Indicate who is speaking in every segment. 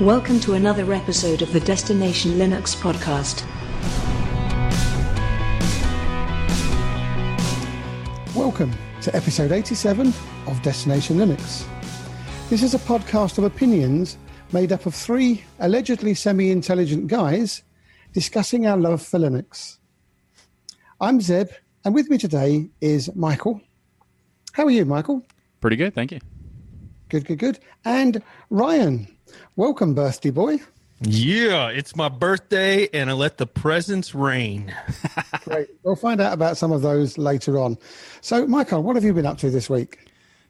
Speaker 1: Welcome to another episode of the Destination Linux podcast.
Speaker 2: Welcome to episode 87 of Destination Linux. This is a podcast of opinions made up of three allegedly semi intelligent guys discussing our love for Linux. I'm Zeb, and with me today is Michael. How are you, Michael?
Speaker 3: Pretty good, thank you.
Speaker 2: Good, good, good. And Ryan. Welcome, birthday boy.
Speaker 4: Yeah, it's my birthday, and I let the presents rain.
Speaker 2: Great. We'll find out about some of those later on. So, Michael, what have you been up to this week?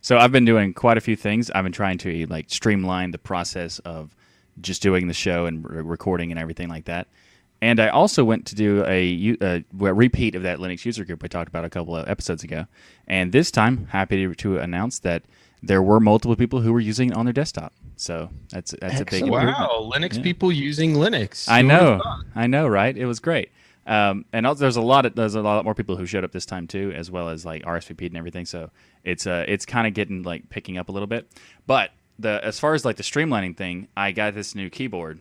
Speaker 3: So I've been doing quite a few things. I've been trying to like streamline the process of just doing the show and re- recording and everything like that. And I also went to do a, a, a repeat of that Linux user group I talked about a couple of episodes ago. And this time, happy to, to announce that there were multiple people who were using it on their desktop. So that's that's a big improvement.
Speaker 4: Wow, Linux yeah. people using Linux.
Speaker 3: I know, I know, right? It was great. Um, and also, there's a lot of there's a lot more people who showed up this time too, as well as like RSVP and everything. So it's uh it's kind of getting like picking up a little bit. But the as far as like the streamlining thing, I got this new keyboard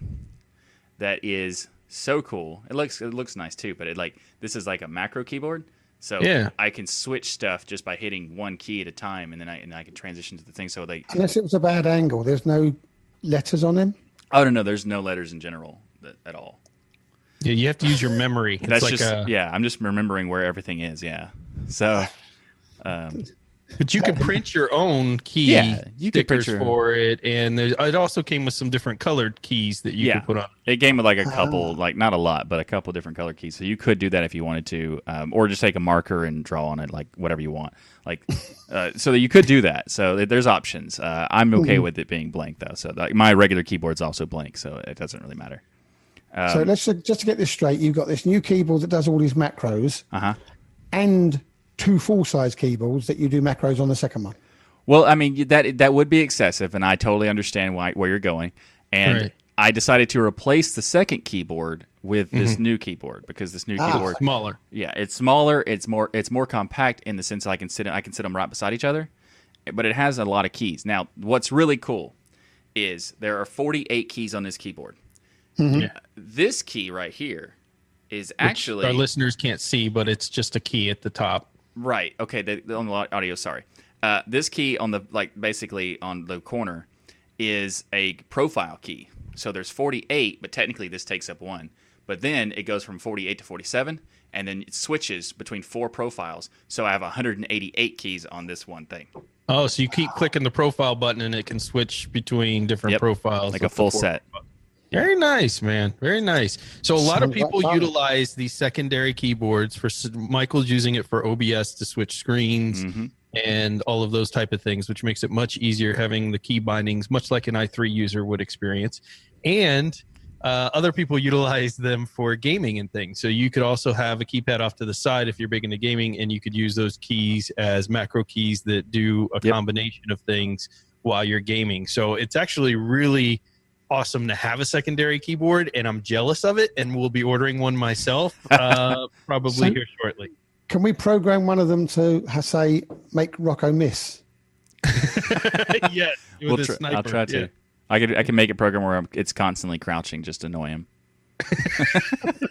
Speaker 3: that is so cool. It looks it looks nice too, but it like this is like a macro keyboard. So
Speaker 4: yeah.
Speaker 3: I can switch stuff just by hitting one key at a time, and then I and I can transition to the thing. So like
Speaker 2: unless it was a bad angle, there's no letters on him.
Speaker 3: Oh no, no, there's no letters in general at all.
Speaker 4: Yeah, you have to use your memory. It's
Speaker 3: That's
Speaker 4: like
Speaker 3: just
Speaker 4: a,
Speaker 3: yeah. I'm just remembering where everything is. Yeah. So. Um,
Speaker 4: but you can print your own key
Speaker 3: Yeah, you could
Speaker 4: stickers
Speaker 3: print your-
Speaker 4: for it, and it also came with some different colored keys that you
Speaker 3: yeah,
Speaker 4: could put on.
Speaker 3: it came with like a couple, like not a lot, but a couple different color keys. So you could do that if you wanted to, um, or just take a marker and draw on it, like whatever you want. Like, uh, so that you could do that. So there's options. Uh, I'm okay with it being blank though. So like, my regular keyboard's also blank, so it doesn't really matter. Um,
Speaker 2: so let's just to get this straight, you've got this new keyboard that does all these macros
Speaker 3: Uh huh.
Speaker 2: and two full size keyboards that you do macros on the second one.
Speaker 3: Well, I mean that that would be excessive, and I totally understand why where you're going. And
Speaker 4: Right.
Speaker 3: I decided to replace the second keyboard with this new keyboard because this new
Speaker 2: Ah.
Speaker 3: keyboard,
Speaker 4: Smaller.
Speaker 3: yeah, it's smaller, it's more it's more compact in the sense that I can sit I can sit them right beside each other, but it has a lot of keys. Now, what's really cool is there are 48 keys on this keyboard.
Speaker 4: Yeah.
Speaker 3: This key right here is
Speaker 4: Which
Speaker 3: actually
Speaker 4: our listeners can't see, but it's just a key at the top.
Speaker 3: Right. Okay. The, the- on the audio, sorry. Uh, this key on the like basically on the corner is a profile key. So there's 48, but technically this takes up one. But then it goes from 48 to 47, and then it switches between four profiles. So I have 188 keys on this one thing,
Speaker 4: Oh, so you keep clicking the profile button, and it can switch between different
Speaker 3: Yep.
Speaker 4: profiles,
Speaker 3: like a full set.
Speaker 4: Very nice, man. Very nice. So a lot of people utilize these secondary keyboards. For Michael's using it for OBS to switch screens
Speaker 3: Mhm.
Speaker 4: and all of those type of things, which makes it much easier having the key bindings, much like an i3 user would experience. And uh, other people utilize them for gaming and things. So you could also have a keypad off to the side if you're big into gaming, and you could use those keys as macro keys that do a
Speaker 3: Yep.
Speaker 4: combination of things while you're gaming. So it's actually really awesome to have a secondary keyboard, and I'm jealous of it, and will be ordering one myself uh, probably
Speaker 2: So-
Speaker 4: here shortly.
Speaker 2: Can we program one of them to say make Rocco miss?
Speaker 4: yes,
Speaker 3: We'll tr- I'll try to.
Speaker 4: yeah.
Speaker 3: I could I can make a program where I'm, it's constantly crouching just to annoy him.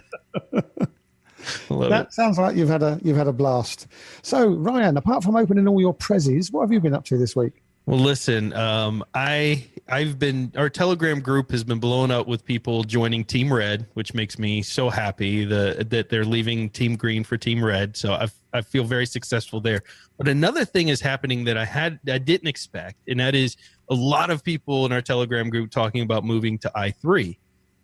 Speaker 2: That
Speaker 4: it.
Speaker 2: sounds like you've had a you've had a blast. So Ryan, apart from opening all your prezzies, what have you been up to this week?
Speaker 4: Well, listen, um, I I've been our Telegram group has been blowing up with people joining Team Red, which makes me so happy the, that they're leaving Team Green for Team Red. So I I feel very successful there. But another thing is happening that I had I didn't expect, and that is a lot of people in our Telegram group talking about moving to i3.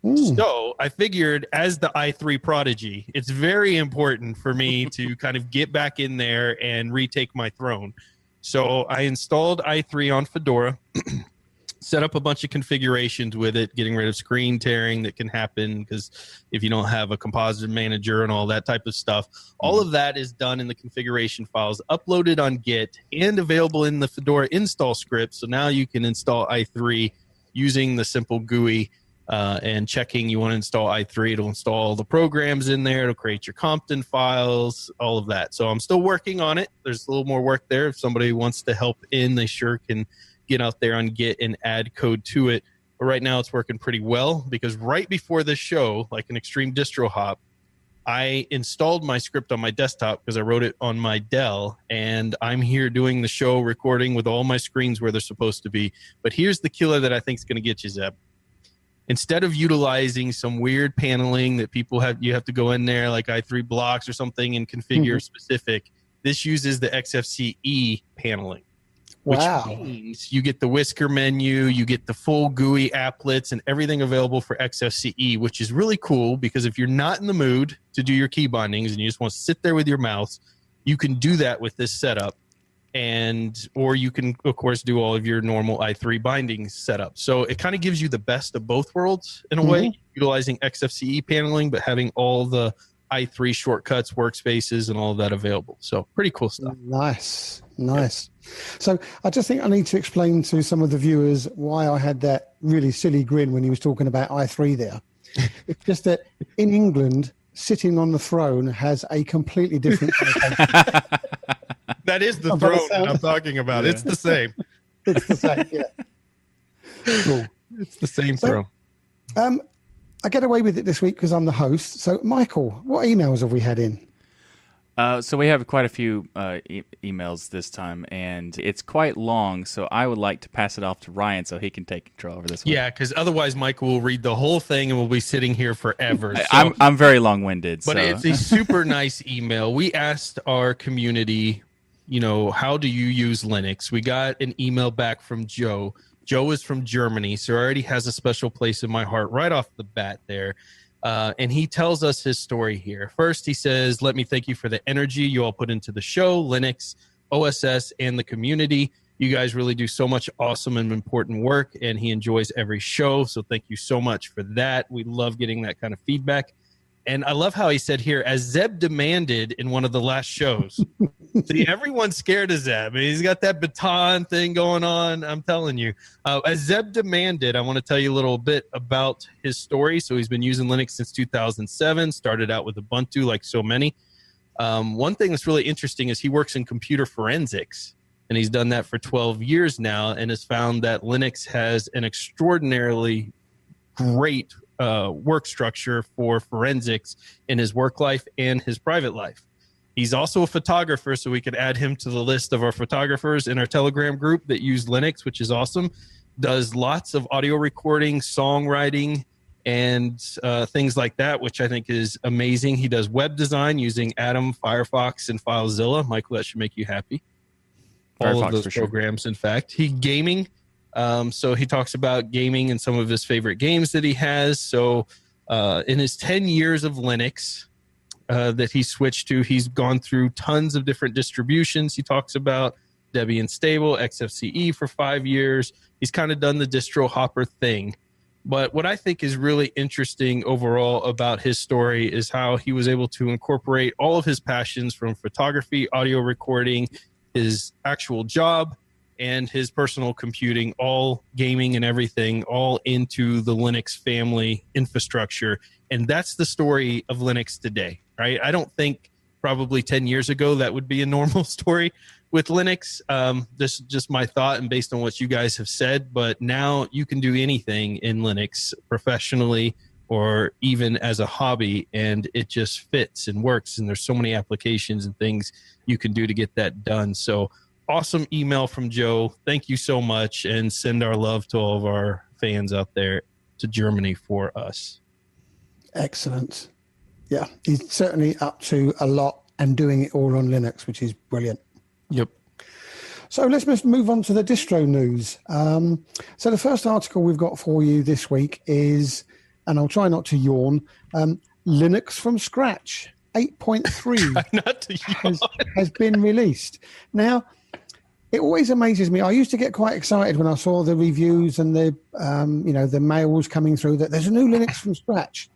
Speaker 2: Mm.
Speaker 4: So I figured, as the i3 prodigy, it's very important for me to kind of get back in there and retake my throne. So I installed i3 on Fedora, set up a bunch of configurations with it, getting rid of screen tearing that can happen because if you don't have a composite manager and all that type of stuff, all of that is done in the configuration files, uploaded on Git, and available in the Fedora install script. So now you can install i3 using the simple GUI uh, and checking you want to install i3 it'll install all the programs in there it'll create your compton files all of that. So i'm still working on it. There's a little more work there. If somebody wants to help in they sure can get out there on git and add code to it but right now it's working pretty well because right before this show, like an extreme distro hop, I installed my script on my desktop because I wrote it on my Dell, and I'm here doing the show recording with all my screens where they're supposed to be. But here's the killer that I think is going to get you, Zeb. Instead of utilizing some weird paneling that people have, you have to go in there like i3 blocks or something and configure
Speaker 2: Mhm.
Speaker 4: specific. This uses the XFCE paneling which
Speaker 2: Wow.
Speaker 4: means you get the whisker menu, you get the full GUI applets, and everything available for XFCE, which is really cool because if you're not in the mood to do your key bindings and you just want to sit there with your mouse, you can do that with this setup. And or you can of course do all of your normal i3 binding setup. So it kind of gives you the best of both worlds in a way, mm-hmm. utilizing XFCE paneling, but having all the i3 shortcuts, workspaces, and all of that available. So pretty cool stuff.
Speaker 2: Nice, nice. So I just think I need to explain to some of the viewers why I had that really silly grin when he was talking about i3 there. it's just that in England, sitting on the throne has a completely different.
Speaker 4: That is the
Speaker 2: by the
Speaker 4: throne
Speaker 2: sound-
Speaker 4: I'm talking about. It's the same.
Speaker 2: it's the same, yeah. Cool.
Speaker 4: It's the same
Speaker 2: So-
Speaker 4: throne.
Speaker 2: Um, I get away with it this week because I'm the host. So, Michael, what emails have we had in?
Speaker 3: Uh, so we have quite a few uh, e- emails this time, and it's quite long. So I would like to pass it off to Ryan so he can take control over this one.
Speaker 4: Yeah, because otherwise Michael will read the whole thing and we'll be sitting here forever. So-
Speaker 3: I'm I'm very long winded.
Speaker 4: but
Speaker 3: so.
Speaker 4: it's a super nice email. We asked our community, you know, how do you use Linux? We got an email back from Joe. Joe is from Germany, so already has a special place in my heart right off the bat there. Uh, and he tells us his story here. First, he says, Let me thank you for the energy you all put into the show, Linux, OSS, and the community. You guys really do so much awesome and important work, and he enjoys every show. So, thank you so much for that. We love getting that kind of feedback. And I love how he said here, as Zeb demanded in one of the last shows. See, everyone's scared of Zeb. He's got that baton thing going on. I'm telling you. Uh, as Zeb demanded, I want to tell you a little bit about his story. So he's been using Linux since 2007, started out with Ubuntu like so many. Um, one thing that's really interesting is he works in computer forensics, and he's done that for 12 years now and has found that Linux has an extraordinarily great uh, work structure for forensics in his work life and his private life. He's also a photographer, so we could add him to the list of our photographers in our Telegram group that use Linux, which is awesome. Does lots of audio recording, songwriting, and uh, things like that, which I think is amazing. He does web design using Atom, Firefox, and FileZilla. Michael, that should make you happy. All
Speaker 3: Firefox
Speaker 4: of those
Speaker 3: for sure.
Speaker 4: programs, in fact. He gaming. Um, so he talks about gaming and some of his favorite games that he has. So uh, in his 10 years of Linux, uh, that he switched to. He's gone through tons of different distributions. He talks about Debian Stable, XFCE for five years. He's kind of done the distro hopper thing. But what I think is really interesting overall about his story is how he was able to incorporate all of his passions from photography, audio recording, his actual job, and his personal computing, all gaming and everything, all into the Linux family infrastructure. And that's the story of Linux today, right? I don't think probably 10 years ago that would be a normal story with Linux. Um, this is just my thought and based on what you guys have said. But now you can do anything in Linux professionally or even as a hobby, and it just fits and works. And there's so many applications and things you can do to get that done. So awesome email from Joe. Thank you so much, and send our love to all of our fans out there to Germany for us.
Speaker 2: Excellent. Yeah, he's certainly up to a lot and doing it all on Linux, which is brilliant.
Speaker 4: Yep.
Speaker 2: So let's just move on to the distro news. Um, so the first article we've got for you this week is, and I'll try not to yawn, um, Linux from scratch 8.3 has, has been released. Now, it always amazes me. I used to get quite excited when I saw the reviews and the, um, you know, the mails coming through that there's a new Linux from scratch,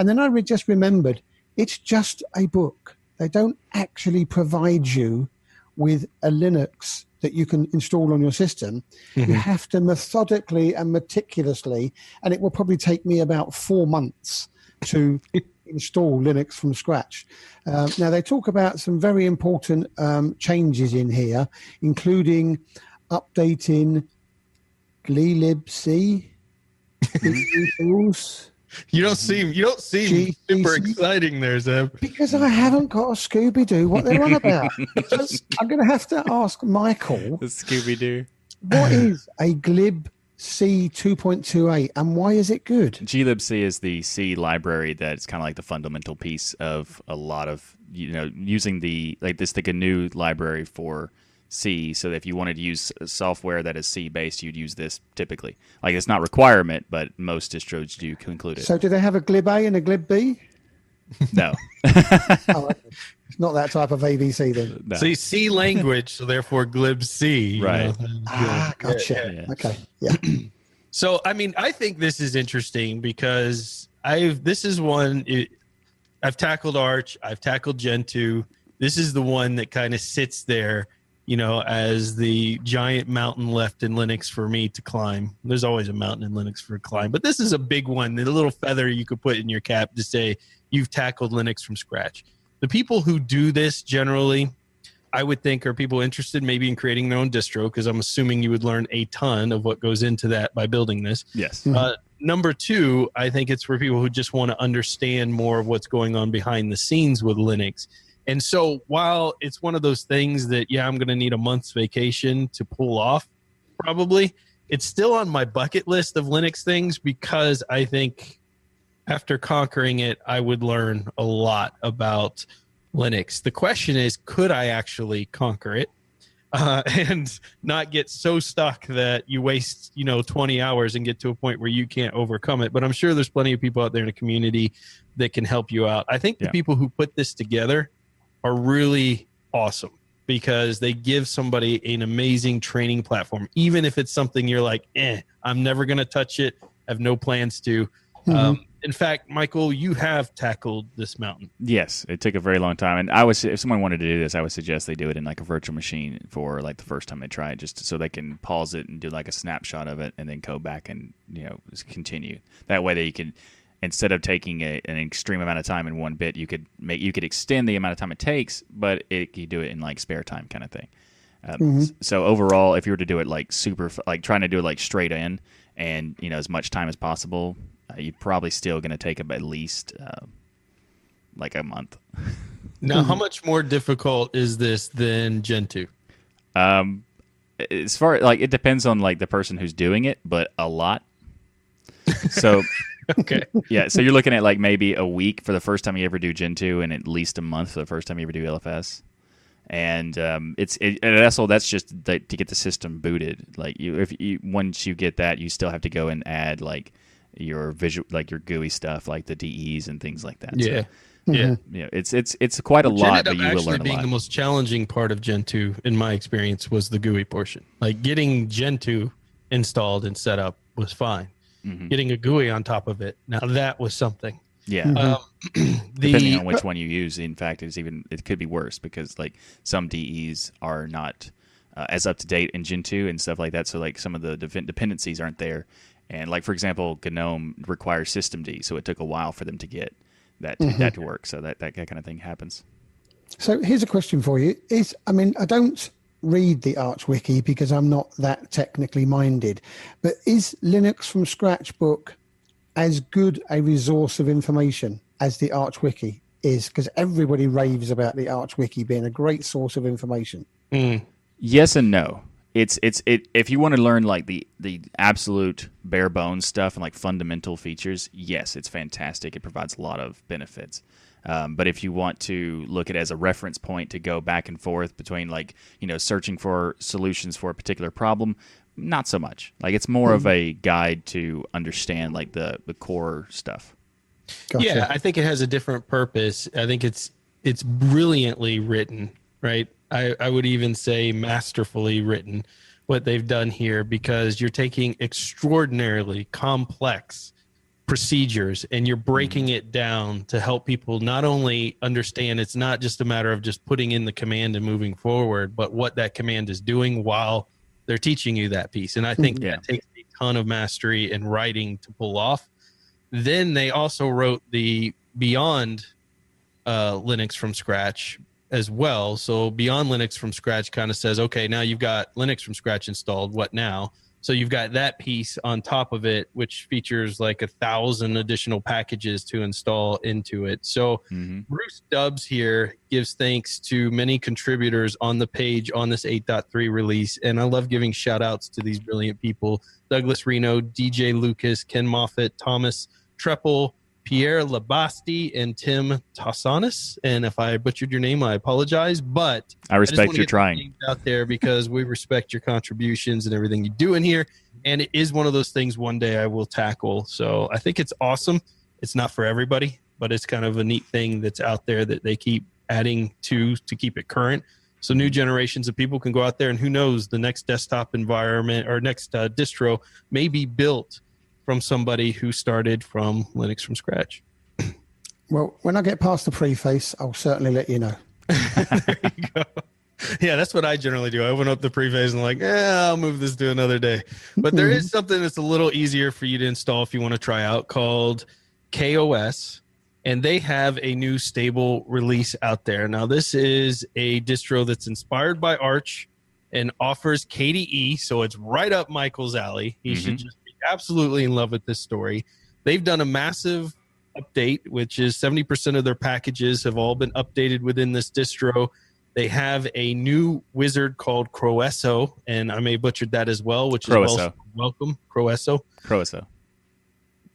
Speaker 2: and then I re- just remembered it's just a book. They don't actually provide you with a Linux that you can install on your system. You have to methodically and meticulously, and it will probably take me about four months to install Linux from scratch. Um, now, they talk about some very important um, changes in here, including updating glibc Tools.
Speaker 4: You don't seem you don't seem
Speaker 2: Gee,
Speaker 4: super exciting there, Zeb.
Speaker 2: Because I haven't got a Scooby Doo. What they're on about? Just- I'm going to have to ask Michael.
Speaker 3: The Scooby Doo.
Speaker 2: What is a glib C 2.28 and why is it good?
Speaker 3: glibc is the C library that's kind of like the fundamental piece of a lot of you know using the like this the GNU library for C. So if you wanted to use software that is C based, you'd use this typically. Like it's not requirement, but most distros do include it.
Speaker 2: So, do they have a glib A and a glib B?
Speaker 3: no,
Speaker 2: Oh, okay. it's not that type of ABC then.
Speaker 3: no.
Speaker 4: See, C language, so therefore glib C. you
Speaker 3: Right.
Speaker 4: know.
Speaker 2: Ah, gotcha.
Speaker 3: yeah.
Speaker 2: Okay, yeah.
Speaker 4: So, I mean, I think this is interesting because I've this is one it, I've tackled Arch, I've tackled Gentoo. This is the one that kind of sits there, you know, as the giant mountain left in Linux for me to climb. There's always a mountain in Linux for a climb, but this is a big one, the little feather you could put in your cap to say you've tackled Linux from scratch. The people who do this generally I would think are people interested maybe in creating their own distro because I'm assuming you would learn a ton of what goes into that by building this.
Speaker 3: yes,
Speaker 4: Uh, number two, I think it's for people who just want to understand more of what's going on behind the scenes with Linux. And so while it's one of those things that, yeah, I'm going to need a month's vacation to pull off, probably, it's still on my bucket list of Linux things because I think after conquering it, I would learn a lot about Linux. The question is, could I actually conquer it? uh, and not get so stuck that you waste you know 20 hours and get to a point where you can't overcome it but i'm sure there's plenty of people out there in the community that can help you out i think the
Speaker 3: Yeah.
Speaker 4: people who put this together are really awesome because they give somebody an amazing training platform even if it's something you're like eh i'm never going to touch it I have no plans to um, in fact michael you have tackled this mountain
Speaker 3: yes. It took a very long time, and I was if someone wanted to do this, I would suggest they do it in like a virtual machine for like the first time they try it, just so they can pause it and do like a snapshot of it, and then go back and you know continue. That way, they can instead of taking a, an extreme amount of time in one bit, you could make you could extend the amount of time it takes, but it you do it in like spare time kind of thing. Um, s- So overall, if you were to do it like super, like trying to do it like straight in, and you know as much time as possible, uh, you're probably still going to take up at least uh, like a month.
Speaker 4: now how much more difficult is this than gentoo
Speaker 3: Um, as far like it depends on like the person who's doing it, but a lot. So
Speaker 4: okay
Speaker 3: yeah, so you're looking at like maybe a week for the first time you ever do Gentoo, and at least a month for the first time you ever do LFS. And um, it's it, and also that's just to get the system booted. Like you, if you once you get that, you still have to go and add like your visual, like your GUI stuff, like the DEs and things like that.
Speaker 4: yeah
Speaker 3: so,
Speaker 4: yeah
Speaker 3: know, it's it's it's quite a
Speaker 4: Which
Speaker 3: lot, but you will
Speaker 4: actually
Speaker 3: learn a
Speaker 4: being
Speaker 3: lot.
Speaker 4: the most challenging part of Gentoo, in my experience, was the GUI portion. Like getting Gentoo installed and set up was fine.
Speaker 3: Mm-hmm.
Speaker 4: Getting a GUI on top of it, now that was something.
Speaker 3: yeah,
Speaker 4: Um,
Speaker 3: depending on which one you use in fact it's even it could be worse because like some des are not uh, as up to date in gentoo and stuff like that. So like some of the defen- dependencies aren't there. And like for example gnome requires systemd so it took a while for them to get that to, that to work. So that, that kind of thing happens.
Speaker 2: So here's a question for you: Is I mean, I don't read the Arch Wiki because I'm not that technically minded, but is Linux from Scratch book as good a resource of information as the Arch Wiki is? Because everybody raves about the Arch Wiki being a great source of information. Hmm.
Speaker 3: Yes and no. It's it's it if you want to learn like the the absolute bare bones stuff and like fundamental features, yes, it's fantastic. It provides a lot of benefits. Um, but if you want to look at it as a reference point to go back and forth between like you know searching for solutions for a particular problem, not so much. Like it's more of a guide to understand like the the core stuff.
Speaker 2: Gotcha.
Speaker 4: Yeah, I think it has a different purpose. I think it's it's brilliantly written, right? I, I would even say masterfully written what they've done here because you're taking extraordinarily complex procedures and you're breaking it down to help people not only understand it's not just a matter of just putting in the command and moving forward, but what that command is doing while they're teaching you that piece. And I think
Speaker 3: Yeah.
Speaker 4: that takes a ton of mastery and writing to pull off. Then they also wrote the Beyond uh, Linux from scratch as well. So Beyond Linux from scratch kind of says, okay, now you've got Linux from scratch installed. What now? So you've got that piece on top of it, which features like a thousand additional packages to install into it. So
Speaker 3: Mhm.
Speaker 4: Bruce Dubbs here gives thanks to many contributors on the page on this 8.3 release. And I love giving shout outs to these brilliant people Douglas Reno, DJ Lucas, Ken Moffat, Thomas Trepl, Pierre Labastie, and Tim Tassonis. And if I butchered your name, I apologize. But
Speaker 3: I respect your trying.
Speaker 4: out there because we respect your contributions and everything you do in here. And it is one of those things one day I will tackle. So I think it's awesome. It's not for everybody, but it's kind of a neat thing that's out there that they keep adding to to keep it current. So new generations of people can go out there and who knows the next desktop environment or next uh, distro may be built from somebody who started from Linux from scratch.
Speaker 2: Well, when I get past the preface, I'll certainly let you know.
Speaker 4: there you go. Yeah, that's what I generally do. I open up the preface and like, yeah, I'll move this to another day. But there is mm-hmm. something that's a little easier for you to install if you want to try out called KaOS, and they have a new stable release out there. Now, this is a distro that's inspired by Arch and offers KDE, so it's right up Michael's alley. He mm-hmm. should just be absolutely in love with this story. They've done a massive update, which is 70% of their packages have all been updated within this distro. They have a new wizard called Croeso, and I may have butchered that as well, which is
Speaker 3: Croeso.
Speaker 4: welcome, Croeso.
Speaker 3: Croeso.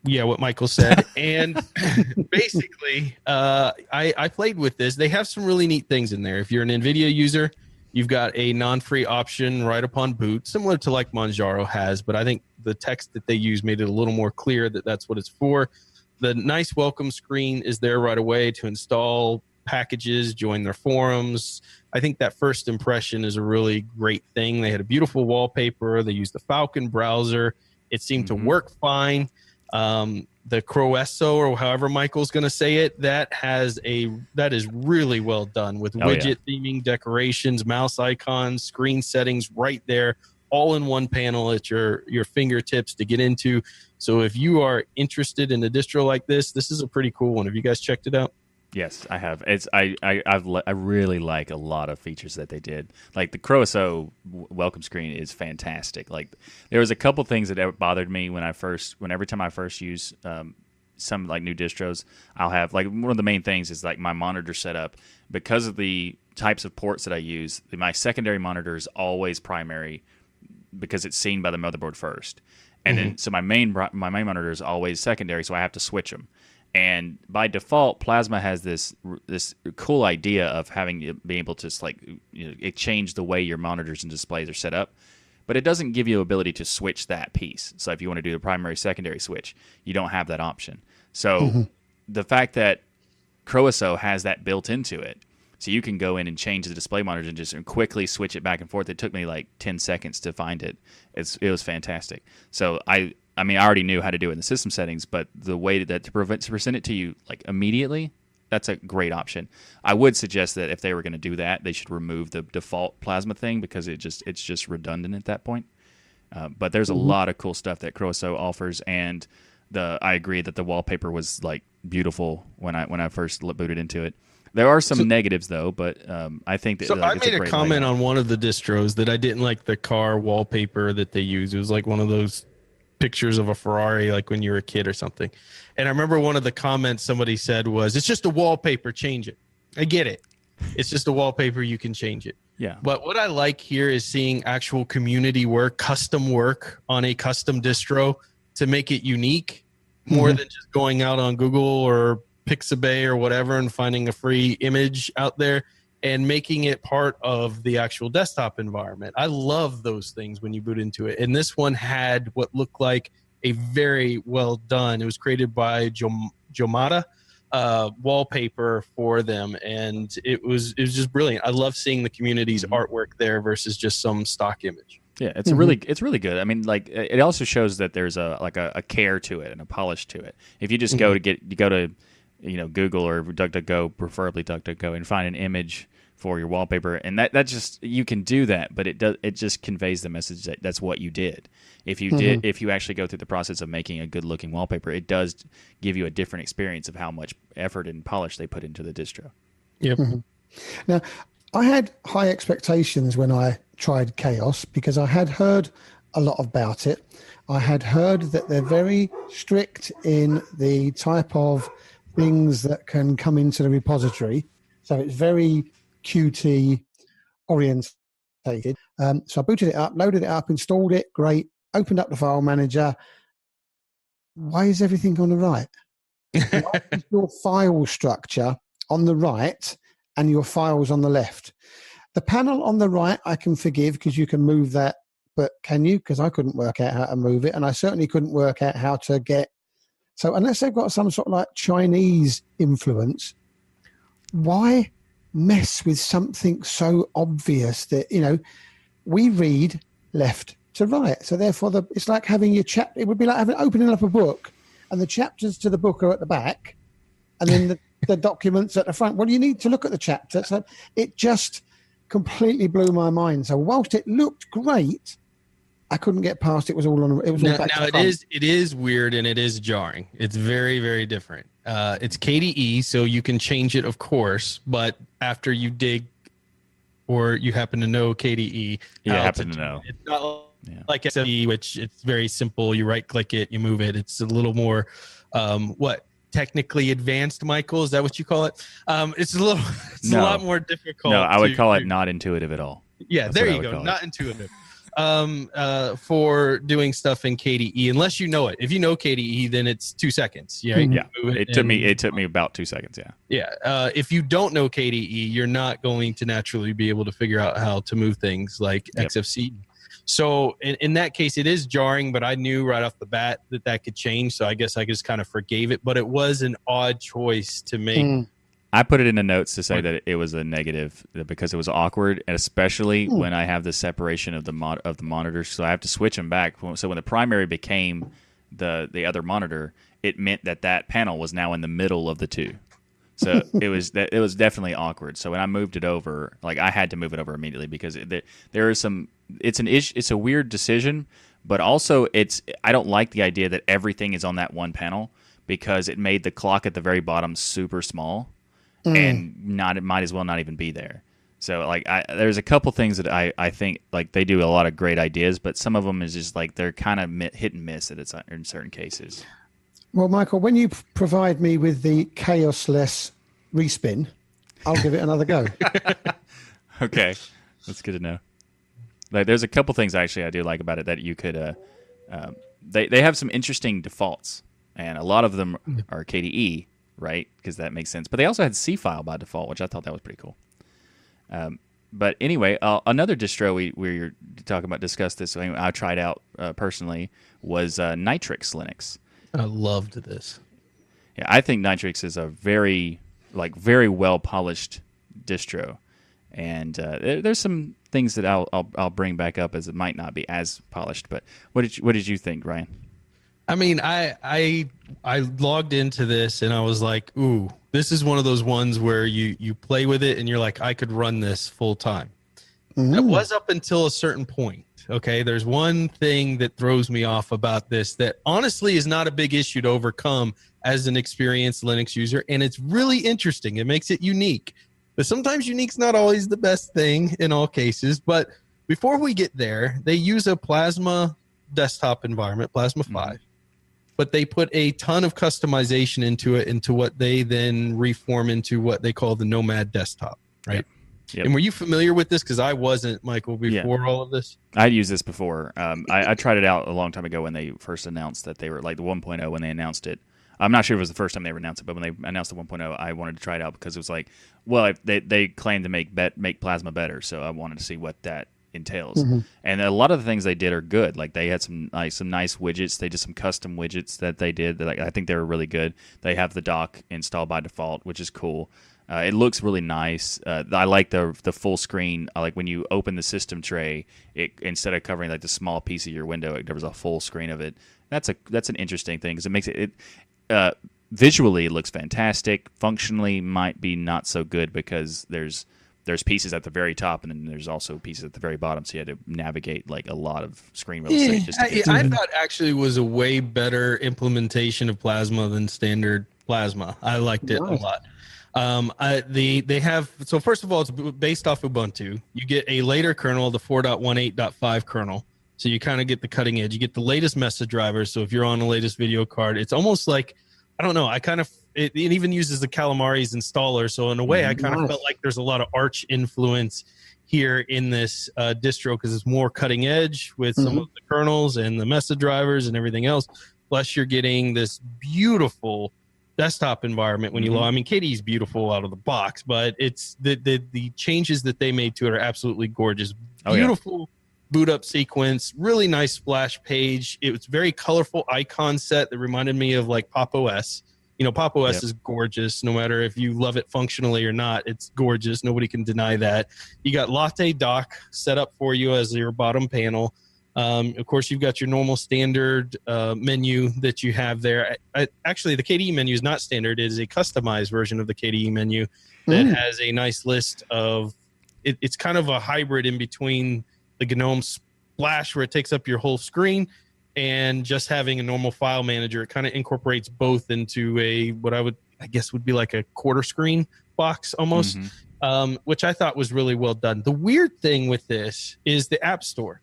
Speaker 4: Yeah, what Michael said. and basically, uh, I, I played with this. They have some really neat things in there. If you're an NVIDIA user, you've got a non-free option right upon boot, similar to like Manjaro has, but I think the text that they use made it a little more clear that that's what it's for. The nice welcome screen is there right away to install packages, join their forums. I think that first impression is a really great thing. They had a beautiful wallpaper. They used the Falkon browser. It seemed
Speaker 3: Mhm.
Speaker 4: to work fine. Um, the Croeso, or however Michael's going to say it, that has a that is really well done with
Speaker 3: Oh, yeah.
Speaker 4: widget theming, decorations, mouse icons, screen settings right there, all in one panel at your your fingertips to get into. So if you are interested in a distro like this, this is a pretty cool one. Have you guys checked it out?
Speaker 3: Yes, I have. It's I I I've, li- I really like a lot of features that they did. Like the Croeso w- welcome screen is fantastic. Like there was a couple things that ever bothered me when I first when every time I first use um, some like new distros, I'll have like one of the main things is like my monitor setup because of the types of ports that I use. My secondary monitor is always primary because it's seen by the motherboard first, and then so my main my main monitor is always secondary, so I have to switch them. And by default, Plasma has this this cool idea of having uh, it be able to like you know, it change the way your monitors and displays are set up, but it doesn't give you ability to switch that piece. So if you want to do the primary secondary switch, you don't have that option. So mm-hmm. the fact that Croeso has that built into it. So you can go in and change the display monitor and just uh, quickly switch it back and forth. It took me like ten seconds to find it. It's it was fantastic. So I I mean I already knew how to do it in the system settings, but the way that to prevent to present it to you like immediately, that's a great option. I would suggest that if they were going to do that, they should remove the default plasma thing because it just it's just redundant at that point. Uh, but there's a lot of cool stuff that Croeso offers, and the I agree that the wallpaper was like beautiful when I when I first booted into it. There are some negatives though, but um, I think that
Speaker 4: So
Speaker 3: like,
Speaker 4: I made a,
Speaker 3: great
Speaker 4: comment
Speaker 3: layout.
Speaker 4: on one of the distros that I didn't like the car wallpaper that they use. It was like one of those pictures of a Ferrari, like when you were a kid or something. And I remember one of the comments somebody said was, "It's just a wallpaper. Change it." I get it. It's just a wallpaper. You can change it.
Speaker 3: Yeah,
Speaker 4: But what I like here is seeing actual community work, custom work on a custom distro to make it unique more mm-hmm. than just going out on Google or Pixabay or whatever and finding a free image out there and making it part of the actual desktop environment. I love those things when you boot into it. And this one had what looked like a very well done. It was created by Jom- Jomata uh, wallpaper for them, and it was it was just brilliant. I love seeing the community's mm-hmm. artwork there versus just some stock image.
Speaker 3: yeah, it's a really mm-hmm. it's really good. I mean, like it also shows that there's a like a, a care to it and a polish to it. If you just go mm-hmm. to get you go to you know Google or DuckDuckGo, preferably DuckDuckGo, and find an image for your wallpaper, and that that just you can do that, but it does it just conveys the message that that's what you did. If you did, mm-hmm. if you actually go through the process of making a good looking wallpaper, it does give you a different experience of how much effort and polish they put into the distro.
Speaker 4: Yep. Mm-hmm.
Speaker 2: Now, I had high expectations when I tried KaOS because I had heard a lot about it. I had heard that they're very strict in the type of things that can come into the repository. So it's very Qt orientated. Um, so I booted it up, loaded it up, installed it, great, opened up the file manager. Why is everything on the right? Why is your file structure on the right and your files on the left? The panel on the right I can forgive because you can move that, but can you? Because I couldn't work out how to move it, and I certainly couldn't work out how to get. So unless they've got some sort of like Chinese influence, why mess with something so obvious that you know we read left to right. So therefore, the, it's like having your chap. It would be like having opening up a book, and the chapters to the book are at the back, and then the, the documents at the front. Well, you need to look at the chapter. So it just completely blew my mind. So whilst it looked great, I couldn't get past. It was all on. It was all
Speaker 4: Now,
Speaker 2: back to
Speaker 4: now it is it is weird and it is jarring. It's very very different. Uh, it's KDE, so you can change it, of course. But after you dig, or you happen to know KDE,
Speaker 3: Yeah, happen to know.
Speaker 4: It's not
Speaker 3: Yeah.
Speaker 4: like XFCE, which it's very simple. You right click it, you move it. It's a little more, um, what technically advanced. Michael, is that what you call it? Um, it's a little, it's
Speaker 3: No.
Speaker 4: a lot more difficult.
Speaker 3: No, I would
Speaker 4: to-
Speaker 3: call it not intuitive at all.
Speaker 4: yeah,
Speaker 3: That's
Speaker 4: there you go.
Speaker 3: call it.
Speaker 4: Not intuitive. Um, uh, for doing stuff in KDE, unless you know it. If you know KDE, then it's two seconds. Yeah, you
Speaker 3: Yeah,
Speaker 4: move
Speaker 3: It took me. It took me about two seconds. Yeah.
Speaker 4: yeah. Uh, if you don't know KDE, you're not going to naturally be able to figure out how to move things like
Speaker 3: Yep.
Speaker 4: XFC. So in, in that case, it is jarring, but I knew right off the bat that that could change. So I guess I just kind of forgave it. But it was an odd choice to make.
Speaker 2: Mm.
Speaker 3: I put it in the notes to say that it was a negative because it was awkward, and especially hmm. when I have the separation of the mod- of the monitors. So I have to switch them back. So when the primary became the the other monitor, it meant that that panel was now in the middle of the two. So it was that it was definitely awkward. So when I moved it over, like I had to move it over immediately because it, there, there is some. It's an ish. It's a weird decision, but also it's. I don't like the idea that everything is on that one panel because it made the clock at the very bottom super small and not it might as well not even be there. So like I there's a couple things that I I think like they do a lot of great ideas, but some of them is just like they're kind of hit and miss at it's in certain cases.
Speaker 2: Well, Michael, when you provide me with the chaosless respin, I'll give it another go.
Speaker 3: Okay, that's good to know. Like there's a couple things actually I do like about it that you could uh um, they they have some interesting defaults and a lot of them are KDE right because that makes sense. But they also had C file by default, which I thought that was pretty cool. Um, but anyway, uh, another distro we we were talking about discussed this. I, I tried out uh, personally was uh, Nitrux Linux.
Speaker 4: I loved this.
Speaker 3: Yeah, I think Nitrux is a very like very well polished distro, and uh, there, there's some things that I'll, I'll I'll bring back up as it might not be as polished. But what did you, what did you think, Ryan?
Speaker 4: I mean, I I I logged into this and I was like, ooh, this is one of those ones where you you play with it and you're like, I could run this full time. It mm-hmm. was up until a certain point. Okay, there's one thing that throws me off about this that honestly is not a big issue to overcome as an experienced Linux user, and it's really interesting. It makes it unique, but sometimes unique's not always the best thing in all cases. But before we get there, they use a Plasma desktop environment, Plasma mm-hmm. Five but they put a ton of customization into it into what they then reform into what they call the nomad desktop right
Speaker 3: Yep.
Speaker 4: and were you familiar with this because i wasn't michael before all of this
Speaker 3: I'd used this before. Um, I, I tried it out a long time ago when they first announced that they were like the 1.0 when they announced it. I'm not sure it was the first time they ever announced it, but when they announced the 1.0, I wanted to try it out because it was like, well, they they claimed to make bet make plasma better, so I wanted to see what that entails. And a lot of the things they did are good. Like they had some like some nice widgets. They did some custom widgets that they did. That like, I think they were really good. They have the dock installed by default, which is cool. Uh, it looks really nice. Uh, I like the the full screen. I like when you open the system tray, it instead of covering like the small piece of your window, it covers a full screen of it. That's a that's an interesting thing because it makes it, it uh, visually it looks fantastic. Functionally, might be not so good because there's there's pieces at the very top and then there's also pieces at the very bottom, so you had to navigate like a lot of screen real estate. just to
Speaker 4: I,
Speaker 3: get
Speaker 4: I thought actually was a way better implementation of plasma than standard plasma i liked it
Speaker 2: Nice.
Speaker 4: a lot um, I, the they have so first of all it's based off ubuntu you get a later kernel the 4.18.5 kernel So you kind of get the cutting edge. You get the latest Mesa drivers. So if you're on the latest video card, it's almost like I don't know. I kind of it, it even uses the Calamares installer. So in a way, I kind
Speaker 2: Nice.
Speaker 4: of felt like there's a lot of Arch influence here in this uh, distro because it's more cutting edge with some
Speaker 2: Mhm.
Speaker 4: of the kernels and the Mesa drivers and everything else. Plus, you're getting this beautiful desktop environment when you
Speaker 3: Mhm.
Speaker 4: load. I mean, KDE's beautiful out of the box, but it's the the the changes that they made to it are absolutely gorgeous.
Speaker 3: Oh, yeah.
Speaker 4: Beautiful boot up sequence, really nice splash page. It was very colorful icon set that reminded me of like Pop OS. You know, Pop OS
Speaker 3: Yep.
Speaker 4: is gorgeous. No matter if you love it functionally or not, it's gorgeous. Nobody can deny that. You got Latte Dock set up for you as your bottom panel. Um, of course, you've got your normal standard uh, menu that you have there. I, I, actually, the KDE menu is not standard; it is a customized version of the KDE menu that
Speaker 2: Mm.
Speaker 4: has a nice list of. It, it's kind of a hybrid in between the GNOME Splash, where it takes up your whole screen, and just having a normal file manager. It kind of incorporates both into a what I would, I guess, would be like a quarter screen box almost
Speaker 3: Mhm.
Speaker 4: um, which I thought was really well done. The weird thing with this is the App Store.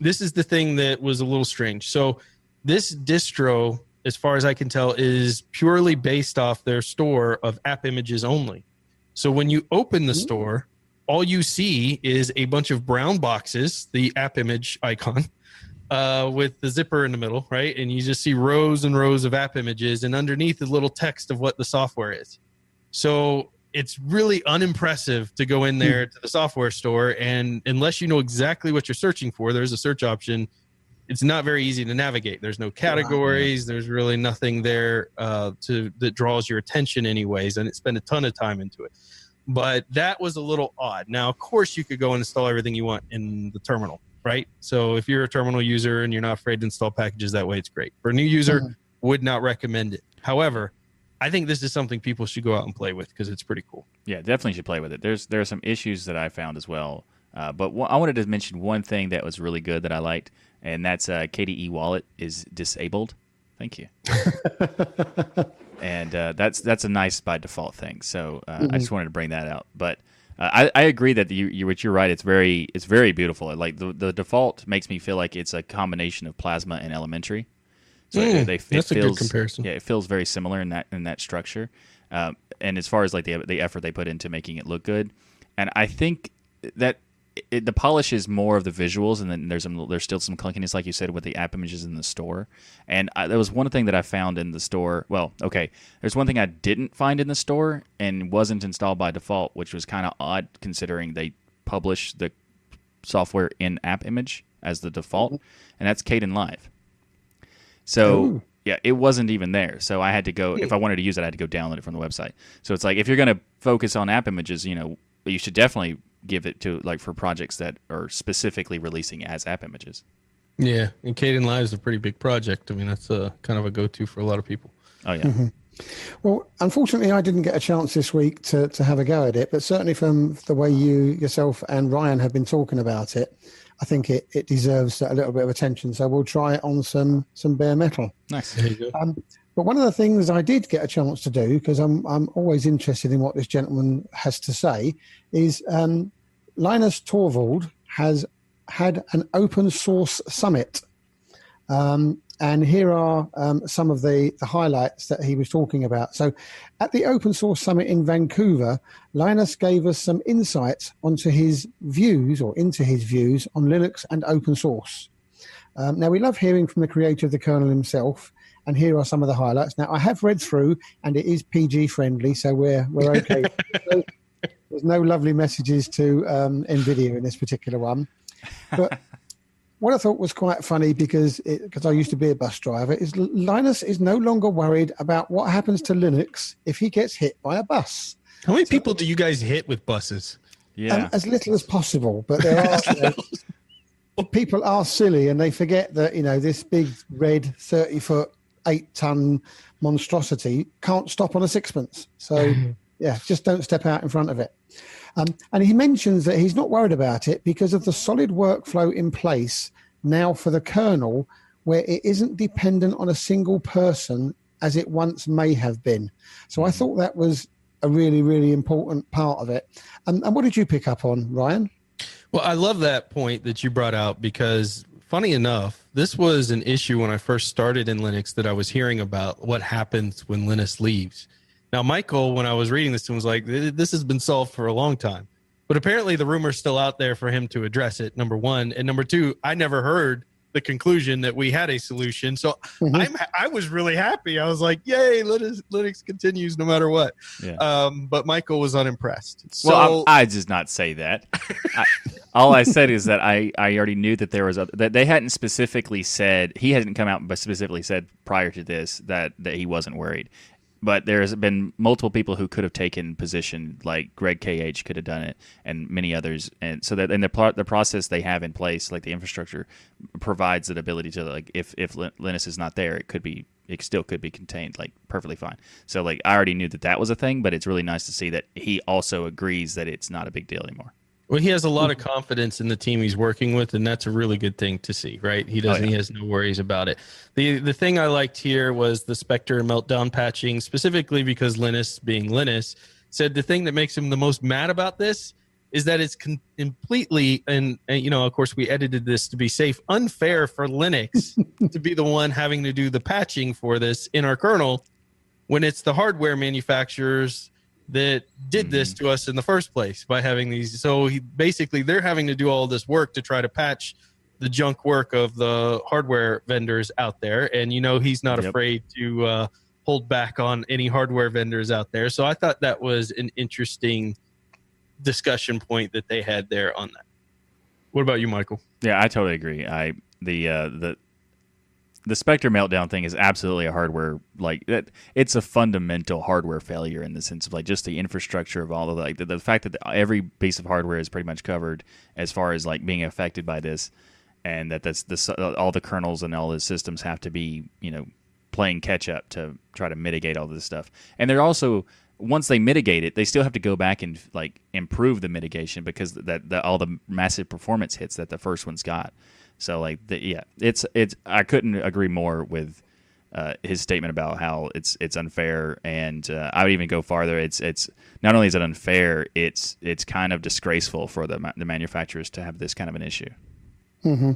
Speaker 4: This is the thing that was a little strange. So, this distro, as far as I can tell, is purely based off their store of app images only. So, when you open the store, all you see is a bunch of brown boxes, the app image icon, uh, with the zipper in the middle, right? And you just see rows and rows of app images, and underneath is little text of what the software is. So it's really unimpressive to go in there to the software store, and unless you know exactly what you're searching for, there's a search option. It's not very easy to navigate. There's no categories. There's really nothing there uh, to that draws your attention, anyways. And it spent a ton of time into it but that was a little odd. Now, of course, you could go and install everything you want in the terminal, right? So if you're a terminal user and you're not afraid to install packages that way, it's great. For a new user,
Speaker 2: Mhm.
Speaker 4: would not recommend it. However, I think this is something people should go out and play with because it's pretty cool.
Speaker 3: Yeah, definitely should play with it. There's there are some issues that I found as well, uh, but one, I wanted to mention one thing that was really good that I liked, and that's uh, KDE Wallet is disabled. Thank you. and uh, that's that's a nice by default thing. So uh, I just wanted to bring that out. But uh, I, I agree that you, you what you're right. It's very it's very beautiful. Like the the default makes me feel like it's a combination of Plasma and Elementary. So
Speaker 4: Mm,
Speaker 3: they, it
Speaker 4: that's a good
Speaker 3: feels,
Speaker 4: comparison.
Speaker 3: Yeah, it feels very similar in that in that structure. Um, and as far as like the the effort they put into making it look good, and I think that it, the polish is more of the visuals, and then there's some there's still some clunkiness, like you said, with the app images in the store. And I, there was one thing that I found in the store. Well, okay, there's one thing I didn't find in the store and wasn't installed by default, which was kind of odd considering they publish the software in app image as the default, mm-hmm. and that's Kdenlive. So
Speaker 2: Ooh.
Speaker 3: yeah, it wasn't even there. So I had to go if I wanted to use it, I had to go download it from the website. So it's like if you're going to focus on app images, you know, you should definitely give it to like for projects that are specifically releasing as app images.
Speaker 4: Yeah, and Kdenlive is a pretty big project. I mean, that's a kind of a go-to for a lot of people.
Speaker 3: Oh yeah.
Speaker 2: Well, unfortunately, I didn't get a chance this week to, to have a go at it, but certainly from the way you yourself and Ryan have been talking about it, I think it, it deserves a little bit of attention. So we'll try it on some some bare metal.
Speaker 3: Nice.
Speaker 4: There you go.
Speaker 2: Um, but one of the things I did get a chance to do, because I'm I'm always interested in what this gentleman has to say, is um, Linus Torvald has had an open source summit. Um, and here are um, some of the, the highlights that he was talking about. So, at the Open Source Summit in Vancouver, Linus gave us some insights onto his views or into his views on Linux and open source. Um, now, we love hearing from the creator of the kernel himself, and here are some of the highlights. Now, I have read through, and it is PG friendly, so we're we're okay. So, there's no lovely messages to um, NVIDIA in this particular one, but what I thought was quite funny because because I used to be a bus driver is Linus is no longer worried about what happens to Linux if he gets hit by a bus.
Speaker 4: How many people do you guys hit with buses?
Speaker 3: Yeah.
Speaker 2: Um, as little as possible, but there are you know, people are silly and they forget that you know this big red thirty foot eight ton monstrosity can't stop on a sixpence. So yeah, just don't step out in front of it. Um, and he mentions that he's not worried about it because of the solid workflow in place now for the kernel, where it isn't dependent on a single person as it once may have been. So I thought that was a really, really important part of it. And, and what did you pick up on, Ryan?
Speaker 4: Well, I love that point that you brought out because funny enough, this was an issue when I first started in Linux that I was hearing about what happens when Linus leaves. Now, Michael, when I was reading this, was like, "This has been solved for a long time," but apparently the rumor's still out there for him to address it. Number one, and number two, I never heard the conclusion that we had a solution. So mm-hmm. I'm I was really happy. I was like, "Yay, Linux, Linux continues no matter what." Yeah. Um, but Michael was unimpressed. So,
Speaker 3: well, I, I did not say that. I, all I said is that I, I already knew that there was a, that they hadn't specifically said he hadn't come out but specifically said prior to this that that he wasn't worried but there's been multiple people who could have taken position, like Greg KH could have done it, and many others. And so that and the the process they have in place, like the infrastructure, provides that ability to like if if Linus is not there, it could be it still could be contained like perfectly fine. So like I already knew that that was a thing, but it's really nice to see that he also agrees that it's not a big deal anymore.
Speaker 4: Well, he has a lot of mm-hmm. confidence in the team he's working with, and that's a really good thing to see, right? He doesn't. Oh, yeah. He has no worries about it. the The thing I liked here was the Spectre meltdown patching, specifically because Linus, being Linus, said the thing that makes him the most mad about this is that it's con- completely and, and, you know, of course, we edited this to be safe, unfair for Linux to be the one having to do the patching for this in our kernel when it's the hardware manufacturers that did mm-hmm. this to us in the first place by having these. So he, basically, they're having to do all this work to try to patch the junk work of the hardware vendors out there. And you know, he's not yep. afraid to uh, hold back on any hardware vendors out there. So I thought that was an interesting discussion point that they had there on that. What about you, Michael?
Speaker 3: Yeah, I totally agree. I the uh, the the Spectre meltdown thing is absolutely a hardware like that. It's a fundamental hardware failure in the sense of like just the infrastructure of all of the, like the, the fact that every piece of hardware is pretty much covered as far as like being affected by this, and that that's this uh, all the kernels and all the systems have to be you know playing catch up to try to mitigate all this stuff, and they're also once they mitigate it, they still have to go back and like improve the mitigation because that the, all the massive performance hits that the first one's got. So like, the, yeah, it's it's. I couldn't agree more with uh, his statement about how it's it's unfair, and uh, I would even go farther. It's it's not only is it unfair, it's it's kind of disgraceful for the the manufacturers to have this kind of an issue.
Speaker 2: Mm-hmm.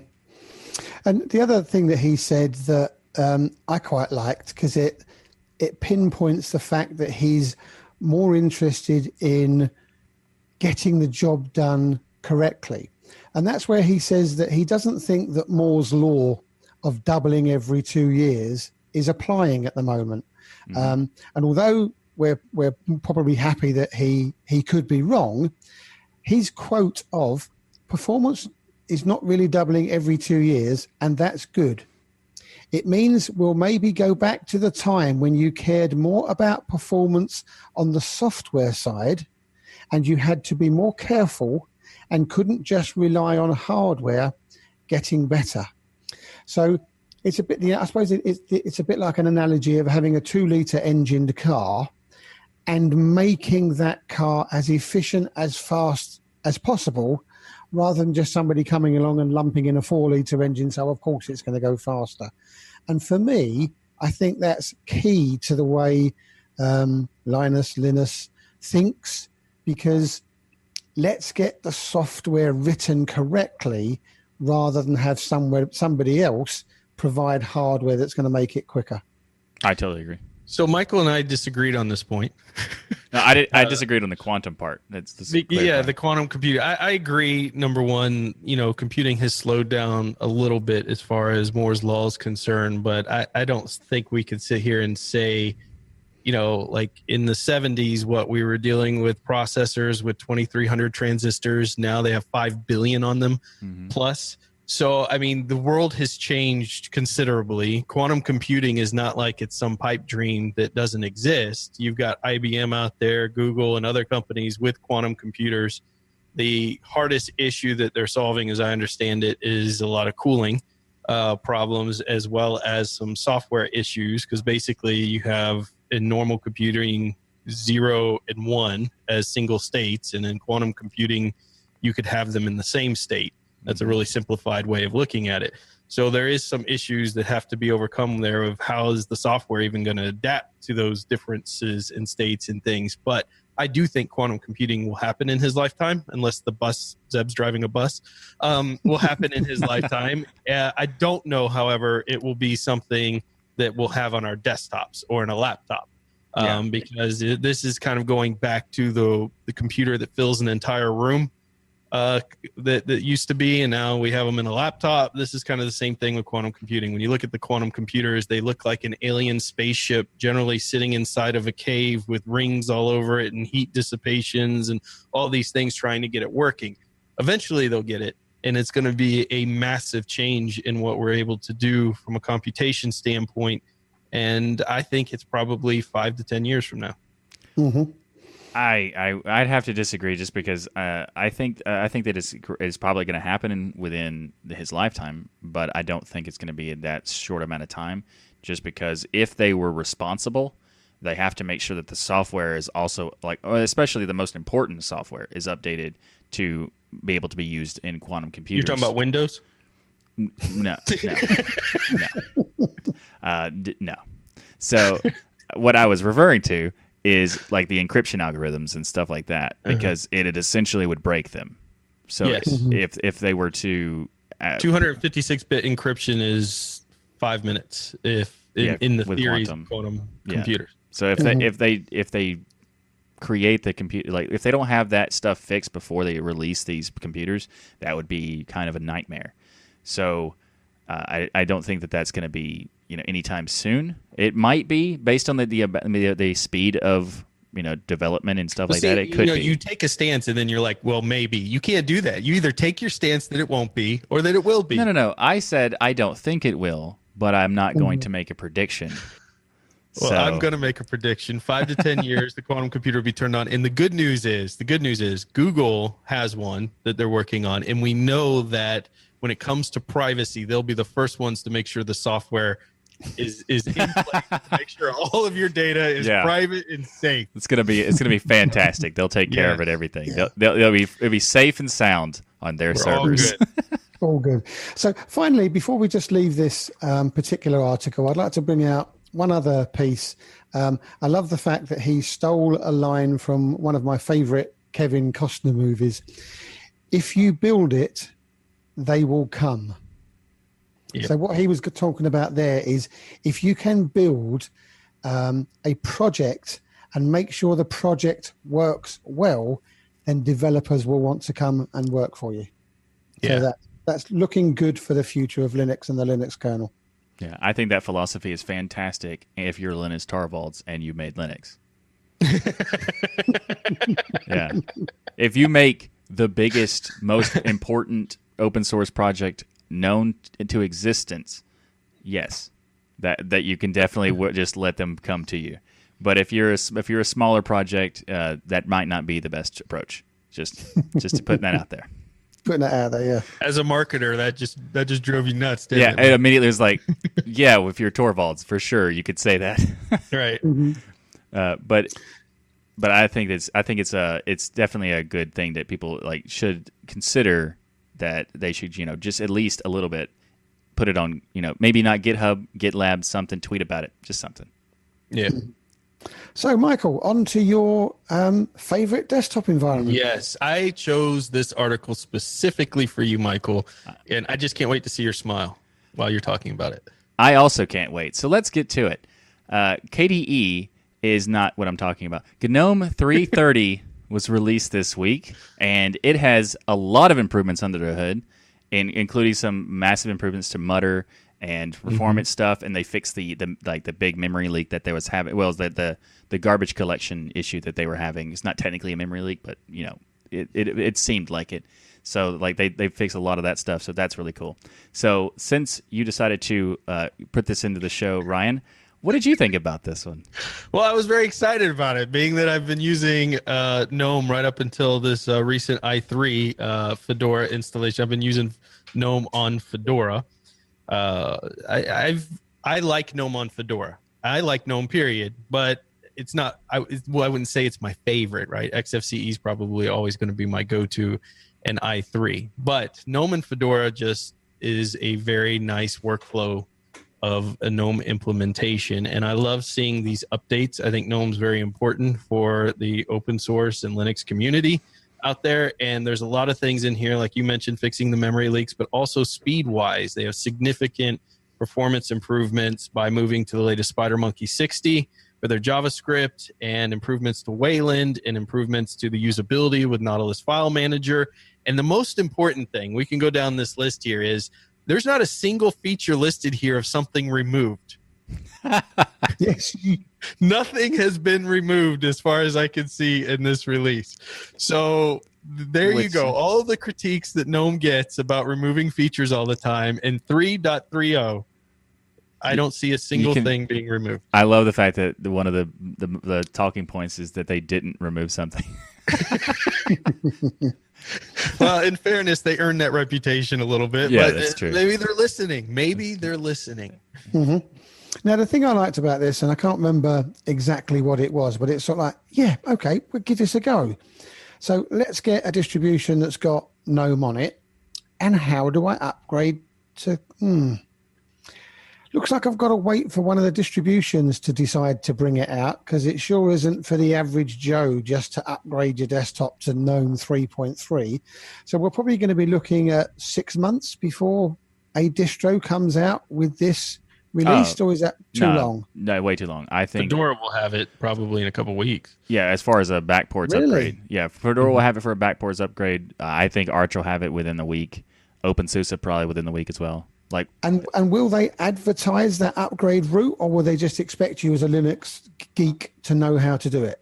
Speaker 2: And the other thing that he said that um, I quite liked because it it pinpoints the fact that he's more interested in getting the job done correctly. And that's where he says that he doesn't think that Moore's law of doubling every two years is applying at the moment. Mm-hmm. Um, and although we're we're probably happy that he he could be wrong, his quote of performance is not really doubling every two years, and that's good. It means we'll maybe go back to the time when you cared more about performance on the software side and you had to be more careful and couldn't just rely on hardware getting better. So it's a bit, I suppose it's, a bit like an analogy of having a two litre engined car and making that car as efficient, as fast as possible, rather than just somebody coming along and lumping in a four litre engine. So, of course, it's going to go faster. And for me, I think that's key to the way um, Linus, Linus thinks because let's get the software written correctly rather than have somewhere somebody else provide hardware that's going to make it quicker.
Speaker 3: I totally agree.
Speaker 4: So Michael and I disagreed on this point.
Speaker 3: no, I did. I uh, disagreed on the quantum part. That's
Speaker 4: the, yeah, point. the quantum computer. I, I, agree. Number one, you know, computing has slowed down a little bit as far as Moore's law is concerned, but I, I don't think we could sit here and say you know, like in the 70s, what we were dealing with processors with 2300 transistors. Now they have 5 billion on them mm-hmm. plus. So, I mean, the world has changed considerably. Quantum computing is not like it's some pipe dream that doesn't exist. You've got IBM out there, Google, and other companies with quantum computers. The hardest issue that they're solving, as I understand it, is a lot of cooling uh, problems as well as some software issues because basically you have in normal computing zero and one as single states, and in quantum computing, you could have them in the same state. That's a really simplified way of looking at it. So there is some issues that have to be overcome there of how is the software even going to adapt to those differences in states and things. But I do think quantum computing will happen in his lifetime, unless the bus Zeb's driving a bus um, will happen in his lifetime. Uh, I don't know, however, it will be something that we'll have on our desktops or in a laptop. Um,
Speaker 3: Yeah.
Speaker 4: Because it, this is kind of going back to the the computer that fills an entire room uh, that that used to be, and now we have them in a laptop. This is kind of the same thing with quantum computing. When you look at the quantum computers, they look like an alien spaceship, generally sitting inside of a cave with rings all over it and heat dissipations and all these things trying to get it working. Eventually, they'll get it, and it's going to be a massive change in what we're able to do from a computation standpoint. And I think it's probably five to ten years from now.
Speaker 2: hmm
Speaker 3: I, I I'd have to disagree just because uh, I think uh, I think that it's, it's probably going to happen in, within his lifetime, but I don't think it's going to be in that short amount of time. Just because if they were responsible, they have to make sure that the software is also like, especially the most important software is updated to be able to be used in quantum computers.
Speaker 4: You're talking about Windows?
Speaker 3: no, no, no, uh, d- no. So, what I was referring to is like the encryption algorithms and stuff like that, because it, it essentially would break them. So,
Speaker 4: Yes.
Speaker 3: if if they were to, uh,
Speaker 4: 256 bit encryption is five minutes if in,
Speaker 3: Yeah,
Speaker 4: in the
Speaker 3: with
Speaker 4: theories
Speaker 3: quantum.
Speaker 4: of quantum
Speaker 3: Yeah.
Speaker 4: computers.
Speaker 3: so if they if they if they create the computer like if they don't have that stuff fixed before they release these computers, that would be kind of a nightmare. So, uh, I I don't think that that's going to be you know anytime soon. It might be based on the the, the, the speed of you know development and stuff
Speaker 4: Well,
Speaker 3: like
Speaker 4: see,
Speaker 3: that. It
Speaker 4: you
Speaker 3: could
Speaker 4: know,
Speaker 3: be.
Speaker 4: you take a stance and then you're like, well, maybe. You can't do that. You either take your stance that it won't be or that it will be.
Speaker 3: no, no, no. I said I don't think it will, but I'm not going to make a prediction.
Speaker 4: Well,
Speaker 3: So-
Speaker 4: I'm going to make a prediction. Five to 10 years, the quantum computer will be turned on. And the good news is, the good news is Google has one that they're working on. And we know that when it comes to privacy, they'll be the first ones to make sure the software is, is in place to make sure all of your data is
Speaker 3: Yeah.
Speaker 4: private and safe.
Speaker 3: It's gonna be it's gonna be fantastic. They'll take care of it. Everything. They'll, they'll, they'll be it'll be safe and sound on their
Speaker 4: We're all
Speaker 3: servers.
Speaker 4: good.
Speaker 2: All good. So, finally, before we just leave this um, particular article, I'd like to bring out one other piece. Um, I love the fact that he stole a line from one of my favorite Kevin Costner movies. If you build it, they will come.
Speaker 4: Yep.
Speaker 2: So, what he was talking about there is if you can build um, a project and make sure the project works well, then developers will want to come and work for you.
Speaker 4: Yeah.
Speaker 2: So that that's looking good for the future of Linux and the Linux kernel.
Speaker 3: Yeah, I think that philosophy is fantastic. If you're Linus Torvalds and you made Linux, yeah, if you make the biggest, most important open source project known to existence, yes, that that you can definitely w- just let them come to you. But if you're a, if you're a smaller project, uh, that might not be the best approach. Just just putting that out there.
Speaker 2: Putting that out there, yeah.
Speaker 4: As a marketer, that just that just drove you nuts,
Speaker 3: Yeah,
Speaker 4: didn't
Speaker 3: it
Speaker 4: it?
Speaker 3: immediately was like, yeah, with you're Torvalds, for sure, you could say that.
Speaker 4: right.
Speaker 3: Uh, but but I think it's I think it's a it's definitely a good thing that people like should consider that they should you know just at least a little bit put it on you know maybe not GitHub, GitLab, something, tweet about it, just something.
Speaker 4: Yeah.
Speaker 2: So, Michael, on to your um, favorite desktop environment.
Speaker 4: Yes, I chose this article specifically for you, Michael, and I just can't wait to see your smile while you're talking about it.
Speaker 3: I also can't wait. So let's get to it. Uh, KDE is not what I'm talking about. GNOME 330 was released this week, and it has a lot of improvements under the hood, in, including some massive improvements to Mutter and performance stuff. And they fixed the, the like the big memory leak that they was having. Well, the, the the garbage collection issue that they were having. It's not technically a memory leak, but you know, it, it, it seemed like it. So like they they fixed a lot of that stuff. So that's really cool. So since you decided to uh, put this into the show, Ryan, what did you think about this one?
Speaker 4: Well, I was very excited about it, being that I've been using uh, GNOME right up until this uh, recent i3 uh, Fedora installation. I've been using GNOME on Fedora. Uh, I, I've I like GNOME on Fedora. I like GNOME period, but it's not. I well, I wouldn't say it's my favorite. Right, XFCE is probably always going to be my go-to, and i3. But GNOME and Fedora just is a very nice workflow of a GNOME implementation. And I love seeing these updates. I think GNOME's very important for the open source and Linux community out there. And there's a lot of things in here, like you mentioned, fixing the memory leaks, but also speed wise, they have significant performance improvements by moving to the latest SpiderMonkey 60 for their JavaScript and improvements to Wayland and improvements to the usability with Nautilus File Manager. And the most important thing, we can go down this list here, is there's not a single feature listed here of something removed.
Speaker 2: yes.
Speaker 4: Nothing has been removed as far as I can see in this release. So there you go. All the critiques that GNOME gets about removing features all the time in 3.30, I don't see a single
Speaker 3: can-
Speaker 4: thing being removed.
Speaker 3: I love the fact that the, one of the, the the talking points is that they didn't remove something.
Speaker 4: well, in fairness, they earned that reputation a little bit.
Speaker 3: Yeah,
Speaker 4: but
Speaker 3: that's true.
Speaker 4: Maybe they're listening. Maybe they're listening. Mm-hmm.
Speaker 2: Now, the thing I liked about this, and I can't remember exactly what it was, but it's sort of like, yeah, okay, we'll give this a go. So let's get a distribution that's got GNOME on it. And how do I upgrade to? Hmm. Looks like I've got to wait for one of the distributions to decide to bring it out because it sure isn't for the average Joe just to upgrade your desktop to GNOME 3.3. So we're probably going to be looking at six months before a distro comes out with this released, or is that too
Speaker 3: no,
Speaker 2: long?
Speaker 3: No, way too long. I think.
Speaker 4: Fedora will have it probably in a couple weeks.
Speaker 3: Yeah, as far as a backports
Speaker 2: Really?
Speaker 3: upgrade. Yeah, Fedora will have it for a backports upgrade. Uh, I think Arch will have it within the week. OpenSUSE probably within the week as well. Like
Speaker 2: And and will they advertise that upgrade route, or will they just expect you as a Linux geek to know how to do it?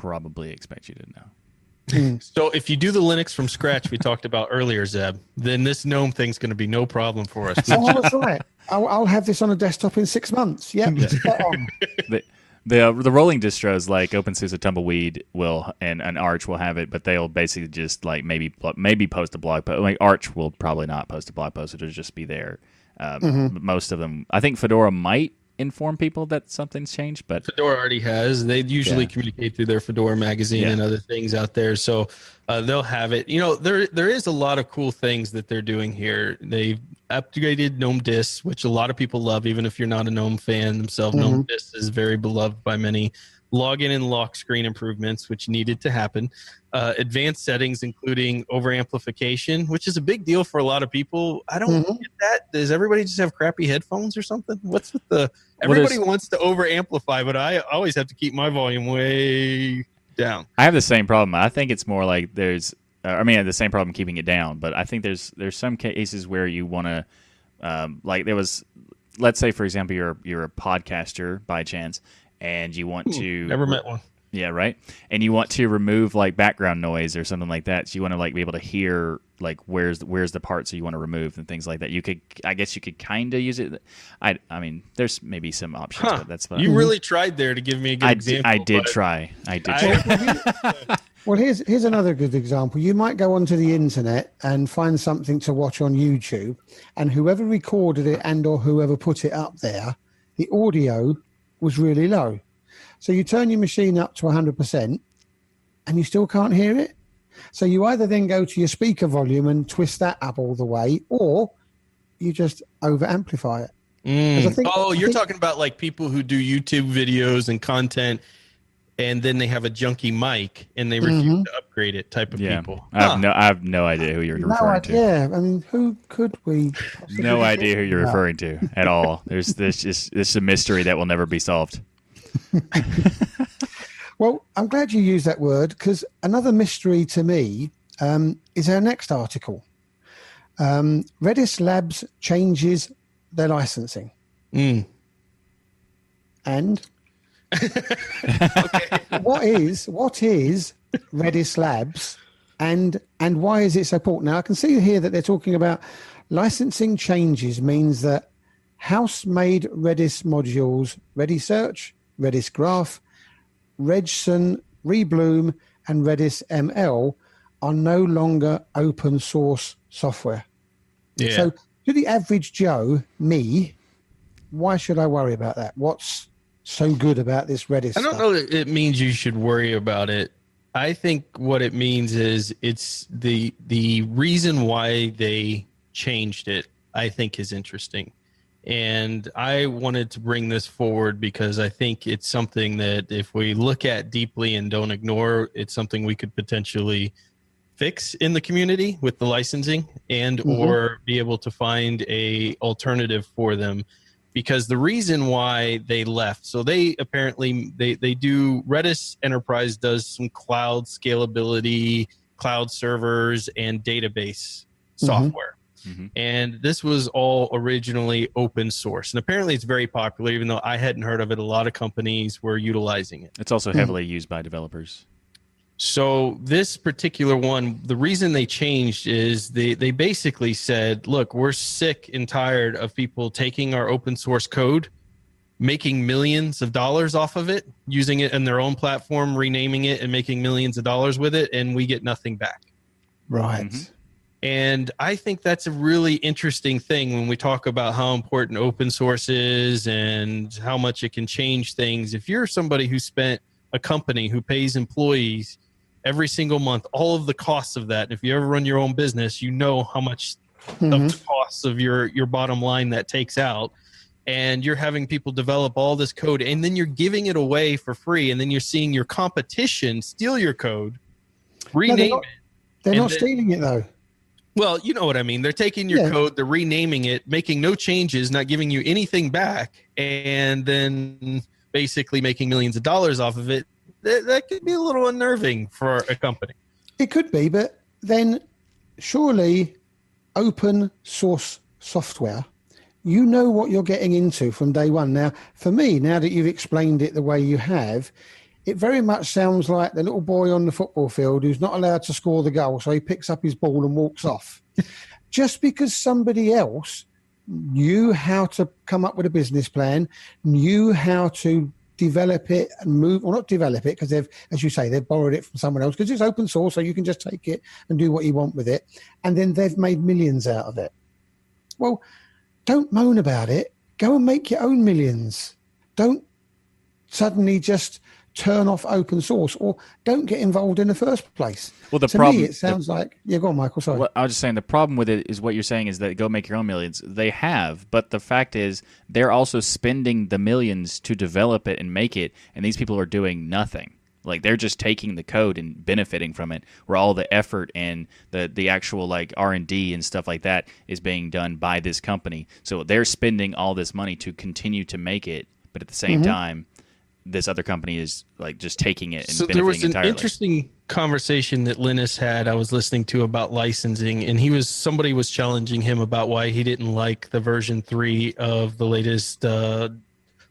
Speaker 3: probably expect you to know.
Speaker 4: So if you do the Linux from scratch we talked about earlier, Zeb, then this GNOME thing's going to be no problem for us.
Speaker 2: Oh, I was right. I'll, I'll have this on a desktop in six months. Yep, spot on.
Speaker 3: the the, uh, the rolling distros like OpenSUSE Tumbleweed will and, and Arch will have it, but they'll basically just like maybe maybe post a blog post. Like Arch will probably not post a blog post; it'll just be there. Um, Most of them, I think Fedora might inform people that something's changed, but
Speaker 4: Fedora already has. They usually
Speaker 3: Yeah.
Speaker 4: communicate through their Fedora magazine
Speaker 3: Yeah.
Speaker 4: and other things out there, so uh, they'll have it. You know, there there is a lot of cool things that they're doing here. They've upgraded GNOME Disks, which a lot of people love, even if you're not a GNOME fan themselves. GNOME Disks is very beloved by many. Login and lock screen improvements, which needed to happen. Uh, advanced settings, including over amplification, which is a big deal for a lot of people. I don't
Speaker 2: Mhm.
Speaker 4: get that. Does everybody just have crappy headphones or something? What's with the Everybody
Speaker 3: there's-
Speaker 4: wants to over amplify, but I always have to keep my volume way down.
Speaker 3: I have the same problem. I think it's more like there's. Uh, I mean, I have the same problem keeping it down, but I think there's there's some cases where you want to, um, like there was, let's say for example, you're you're a podcaster by chance, and you want to
Speaker 4: Never met one.
Speaker 3: Yeah, right. And you want to remove like background noise or something like that. So you want to like be able to hear like where's where's the parts that you want to remove and things like that. You could, I guess, you could kind of use it. I, I mean, there's maybe some options,
Speaker 4: Huh.
Speaker 3: but that's fine.
Speaker 4: You mm-hmm. really tried there to give me a good
Speaker 3: I,
Speaker 4: example.
Speaker 3: I did try. I did.
Speaker 4: I-
Speaker 3: try.
Speaker 2: Well, here's here's another good example. You might go onto the internet and find something to watch on YouTube, and whoever recorded it and or whoever put it up there, the audio was really low. So you turn your machine up to 100%, and you still can't hear it. So you either then go to your speaker volume and twist that up all the way, or you just over amplify it.
Speaker 4: Mm.
Speaker 2: think-
Speaker 4: oh,
Speaker 2: I
Speaker 4: you're
Speaker 2: think-
Speaker 4: talking about like people who do YouTube videos and content, and then they have a junky mic and they refuse
Speaker 2: Mhm.
Speaker 4: to upgrade it. Type of
Speaker 3: yeah.
Speaker 4: people.
Speaker 3: I have
Speaker 4: Huh.
Speaker 3: no. I have no idea who you're
Speaker 2: No
Speaker 3: referring to.
Speaker 2: idea. I mean, who could we?
Speaker 3: No idea who you're
Speaker 2: talking
Speaker 3: referring to at all. There's this just this is a mystery that will never be solved.
Speaker 2: Well, I'm glad you used that word because another mystery to me um, is our next article. Um, Redis Labs changes their licensing.
Speaker 4: Mm.
Speaker 2: And what is what is Redis Labs and and why is it so important? Now I can see here that they're talking about licensing changes means that house-made Redis modules, Redis Search, Redis Graph, ReJSON, Rebloom, and Redis ML are no longer open source software.
Speaker 4: Yeah.
Speaker 2: So, to the average Joe, me, why should I worry about that? What's so good about this Redis?
Speaker 4: I don't
Speaker 2: stuff?
Speaker 4: know that it means you should worry about it. I think what it means is it's the the reason why they changed it. I think is interesting, And I wanted to bring this forward because I think it's something that if we look at deeply and don't ignore, it's something we could potentially fix in the community with the licensing and
Speaker 2: Mhm.
Speaker 4: or be able to find a alternative for them because the reason why they left so they apparently they they do redis enterprise does some cloud scalability cloud servers and database software.
Speaker 3: Mhm.
Speaker 4: and this was all originally open source. And apparently it's very popular even though i hadn't heard of it. A lot of companies were utilizing it.
Speaker 3: It's also heavily used by developers.
Speaker 4: So this particular one, the reason they changed is they they basically said, "Look, we're sick and tired of people taking our open source code, making millions of dollars off of it, using it in their own platform, renaming it and making millions of dollars with it and we get nothing back."
Speaker 2: Right.
Speaker 3: Mhm.
Speaker 4: And I think that's a really interesting thing when we talk about how important open source is and how much it can change things. If you're somebody who spent a company who pays employees every single month, all of the costs of that, if you ever run your own business, you know how much
Speaker 2: Mhm.
Speaker 4: of the costs of your your bottom line that takes out and you're having people develop all this code and then you're giving it away for free and then you're seeing your competition steal your code rename
Speaker 2: not-
Speaker 4: it
Speaker 2: They're not
Speaker 4: then-
Speaker 2: stealing it though.
Speaker 4: well, you know what I mean. They're taking your
Speaker 2: Yeah.
Speaker 4: code, they're renaming it, making no changes, not giving you anything back, and then basically making millions of dollars off of it. That, that could be a little unnerving for a company.
Speaker 2: It could be, but then surely open source software, you know what you're getting into from day one. Now, for me, now that you've explained it the way you have, it very much sounds like the little boy on the football field who's not allowed to score the goal, so he picks up his ball and walks off. Just because somebody else knew how to come up with a business plan, knew how to develop it and move, or not develop it, because they've, as you say, they've borrowed it from someone else, because it's open source, so you can just take it and do what you want with it. And then they've made millions out of it. Well, don't moan about it. Go and make your own millions. Don't suddenly just turn off open source or don't get involved in the first place.
Speaker 3: Well, the
Speaker 2: to
Speaker 3: problem
Speaker 2: me, it sounds like, yeah, go on, Michael. Sorry.
Speaker 3: Well, I was just saying the problem with it is what you're saying is that go make your own millions. They have, but the fact is they're also spending the millions to develop it and make it, and these people are doing nothing. Like they're just taking the code and benefiting from it, where all the effort and the the actual like R and D and stuff like that is being done by this company. So they're spending all this money to continue to make it, but at the same mm-hmm. time, this other company is like just taking it and
Speaker 4: So there was an
Speaker 3: entirely.
Speaker 4: interesting conversation that Linus had. I was listening to about licensing, and he was somebody was challenging him about why he didn't like the version three of the latest uh,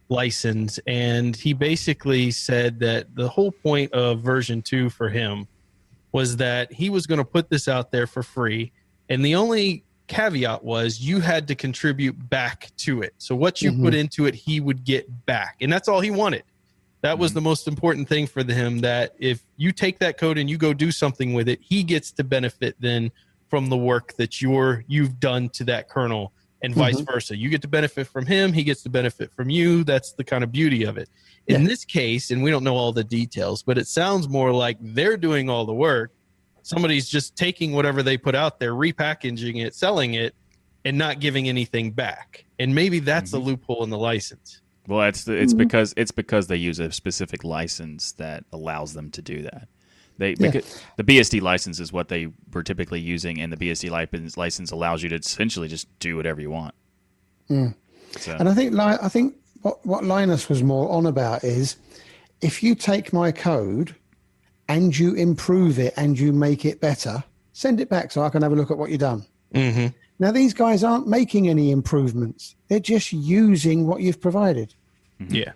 Speaker 4: license, and he basically said that the whole point of version two for him was that he was going to put this out there for free, and the only caveat was you had to contribute back to it. So what you
Speaker 2: Mhm.
Speaker 4: put into it, he would get back, and that's all he wanted. That was mm-hmm. the most important thing for him. That if you take that code and you go do something with it, he gets to benefit then from the work that you're you've done to that kernel, and mm-hmm. vice versa. You get to benefit from him. He gets to benefit from you. That's the kind of beauty of it. In this case, and we don't know all the details, but it sounds more like they're doing all the work. Somebody's just taking whatever they put out there, repackaging it, selling it, and not giving anything back. And maybe that's a mm-hmm. loophole in the license.
Speaker 3: Well, it's it's because it's because they use a specific license that allows them to do that. They
Speaker 2: Yeah.
Speaker 3: because the BSD license is what they were typically using, and the BSD license license allows you to essentially just do whatever you want. So,
Speaker 2: And I think I think what, what Linus was more on about is if you take my code and you improve it and you make it better, send it back so I can have a look at what you've done.
Speaker 4: Mm-hmm.
Speaker 2: Now these guys aren't making any improvements; they're just using what you've provided.
Speaker 4: Yeah.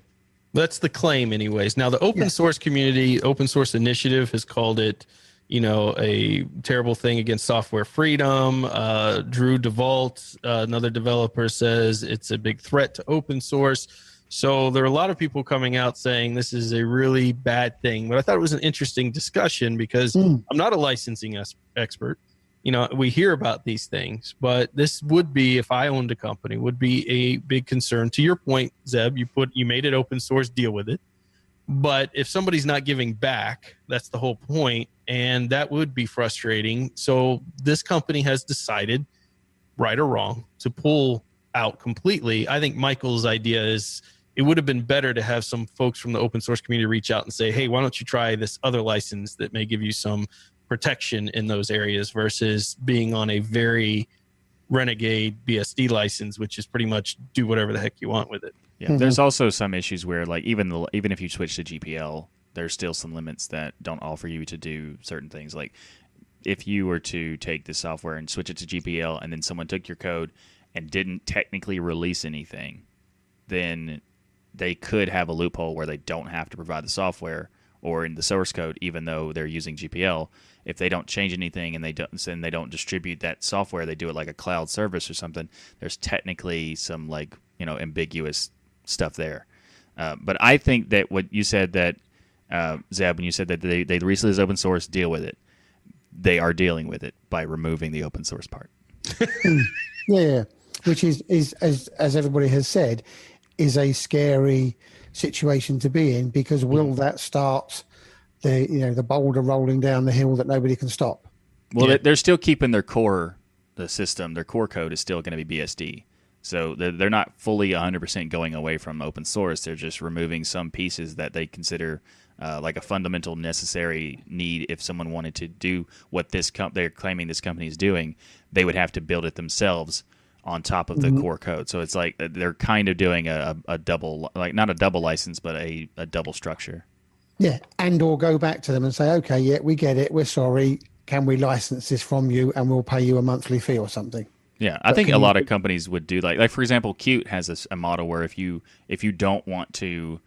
Speaker 4: That's the claim, anyways. Now, the open
Speaker 2: Yeah.
Speaker 4: source community, open source initiative has called it, you know, a terrible thing against software freedom. Uh, Drew DeVault, uh, another developer, says it's a big threat to open source. So there are a lot of people coming out saying this is a really bad thing. But I thought it was an interesting discussion because
Speaker 2: Mm.
Speaker 4: I'm not a licensing expert. You know, we hear about these things, but this would be if I owned a company would be a big concern. To your point, Zeb, you put you made it open source, deal with it. But if somebody's not giving back, that's the whole point, and that would be frustrating. So this company has decided, right or wrong, to pull out completely. I think Michael's idea is it would have been better to have some folks from the open source community reach out and say, "Hey, why don't you try this other license that may give you some protection in those areas versus being on a very renegade BSD license, which is pretty much do whatever the heck you want with it."
Speaker 3: Yeah, mm-hmm. there's also some issues where like even the, even if you switch to GPL, there's still some limits that don't offer you to do certain things. Like if you were to take the software and switch it to GPL, and then someone took your code and didn't technically release anything, then they could have a loophole where they don't have to provide the software or in the source code, even though they're using GPL. If they don't change anything and they don't and they don't distribute that software, they do it like a cloud service or something. There's technically some like you know ambiguous stuff there. Uh, but I think that what you said that uh, Zeb, when you said that they they recently is open source, deal with it. They are dealing with it by removing the open source part.
Speaker 2: yeah, which is is as as everybody has said, is a scary situation to be in because will mm. that start the you know the boulder rolling down the hill that nobody can stop?
Speaker 3: Well, yeah. they're still keeping their core the system. Their core code is still going to be BSD. So they're not fully 100% going away from open source. They're just removing some pieces that they consider uh, like a fundamental necessary need. If someone wanted to do what this com- they're claiming this company is doing, they would have to build it themselves on top of the mm-hmm. core code. So it's like they're kind of doing a, a double, like not a double license, but a, a double structure.
Speaker 2: Yeah, and or go back to them and say, okay, yeah, we get it. We're sorry. Can we license this from you, and we'll pay you a monthly fee or something?
Speaker 3: Yeah, I but think a lot of companies would do like, like for example, Qt has a, a model where if you if you don't want to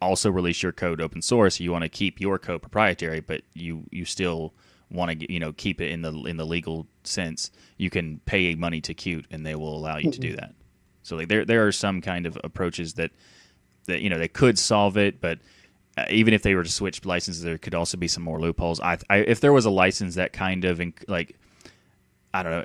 Speaker 3: also release your code open source, you want to keep your code proprietary, but you you still want to you know keep it in the in the legal sense, you can pay money to Qt and they will allow you to do that. So like there there are some kind of approaches that that you know they could solve it, but even if they were to switch licenses, there could also be some more loopholes. I, I if there was a license that kind of inc- like I don't know.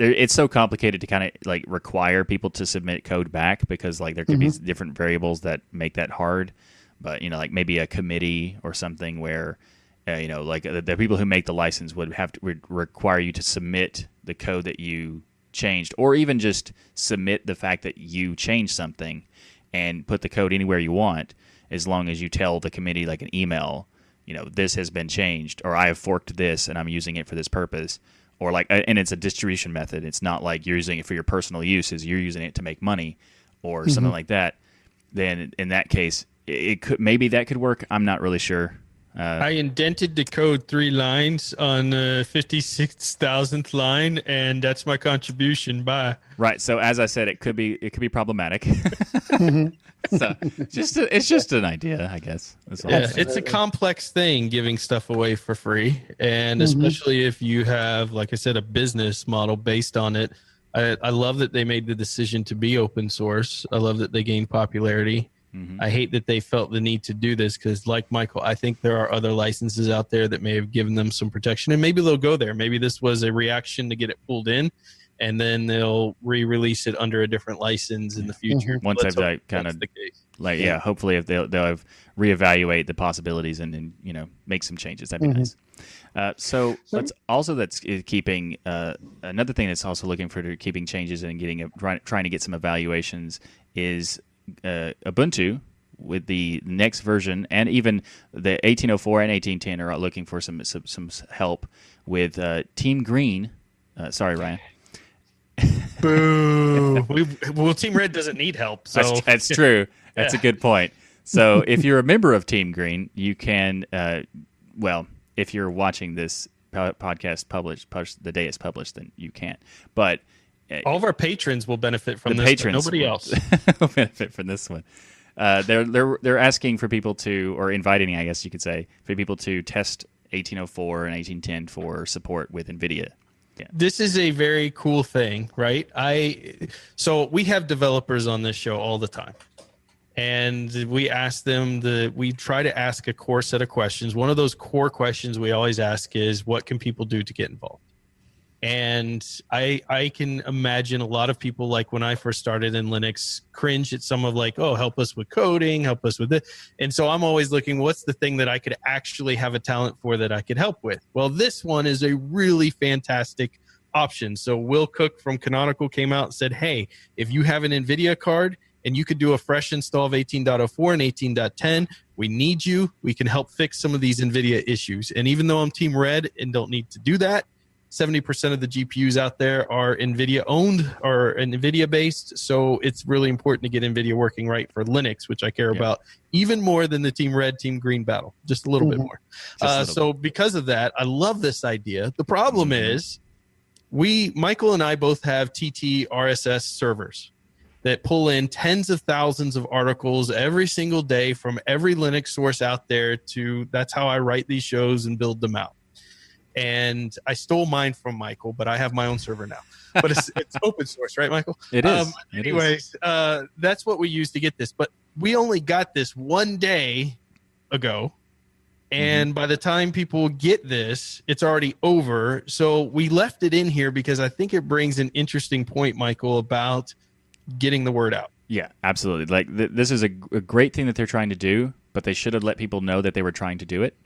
Speaker 3: It's so complicated to kind of like require people to submit code back because like there could mm-hmm. be different variables that make that hard. But you know, like maybe a committee or something where uh, you know, like the, the, people who make the license would have to would require you to submit the code that you changed, or even just submit the fact that you changed something and put the code anywhere you want, as long as you tell the committee like an email, you know, this has been changed, or I have forked this and I'm using it for this purpose, or like, and it's a distribution method. It's not like you're using it for your personal use, uses; you're using it to make money, or mm-hmm. something like that. Then in that case, it could maybe that could work. I'm not really sure.
Speaker 4: Uh, I indented the code three lines on the fifty six thousandth line, and that's my contribution. Bye.
Speaker 3: Right. So as I said, it could be it could be problematic. Mm-hmm. So just a, it's just an idea, I guess.
Speaker 4: Yeah, it's a complex thing giving stuff away for free, and mm-hmm. especially if you have, like I said, a business model based on it. I, I love that they made the decision to be open source. I love that they gained popularity Mm-hmm. I hate that they felt the need to do this because, like Michael, I think there are other licenses out there that may have given them some protection, and maybe they'll go there. Maybe this was a reaction to get it pulled in, and then they'll re-release it under a different license in the future.
Speaker 3: Mm-hmm. Once they've like, kind of like yeah, hopefully if they'll they'll have reevaluate the possibilities and then you know make some changes. That'd be mm-hmm. nice. Uh, so, so let's also that's keeping uh, another thing that's also looking for keeping changes and getting a, trying, trying to get some evaluations is uh, Ubuntu with the next version, and even the 1804 and 1810 are looking for some some, some help with uh, Team Green. Uh, sorry, Ryan.
Speaker 4: Boo! we, well, Team Red doesn't need help. So
Speaker 3: that's, that's true. That's yeah. a good point. So if you're a member of Team Green, you can. Uh, well, if you're watching this podcast published, published the day it's published, then you can't. But
Speaker 4: all of our patrons will benefit from the this. Patrons nobody else
Speaker 3: will benefit from this one. Uh, they're they're they're asking for people to, or inviting, I guess you could say, for people to test 1804 and 1810 for support with NVIDIA.
Speaker 4: Yeah. This is a very cool thing, right? I so we have developers on this show all the time. And we ask them the we try to ask a core set of questions. One of those core questions we always ask is what can people do to get involved? And i i can imagine a lot of people like when i first started in linux cringe at some of like oh help us with coding help us with it and so i'm always looking what's the thing that i could actually have a talent for that i could help with well this one is a really fantastic option So Will Cooke from Canonical came out and said, "Hey, if you have an NVIDIA card and you could do a fresh install of 18.04 and 18.10, we need you. We can help fix some of these NVIDIA issues." And even though I'm Team Red and don't need to do that, 70% of the GPUs out there are NVIDIA owned or NVIDIA based. So it's really important to get NVIDIA working right for Linux, which I care
Speaker 3: Yeah.
Speaker 4: about even more than the Team Red, Team Green battle, just a little bit
Speaker 2: Mhm.
Speaker 4: more. Uh,
Speaker 3: little
Speaker 4: so because of that, I love this idea. The problem
Speaker 3: Mhm.
Speaker 4: is, we, Michael and I both have TT RSS servers that pull in tens of thousands of articles every single day from every Linux source out there to that's how I write these shows and build them out. And I stole mine from Michael, but I have my own server now. But it's, it's open source, right, Michael?
Speaker 3: It is.
Speaker 4: Um,
Speaker 3: It is.
Speaker 4: uh, that's what we use to get this. But we only got this one day ago. And by the time people get this, it's already over. So we left it in here because I think it brings an interesting point, Michael, about getting the word out.
Speaker 3: Yeah, absolutely. Like th- this is a, a great thing that they're trying to do, but they should have let people know that they were trying to do it.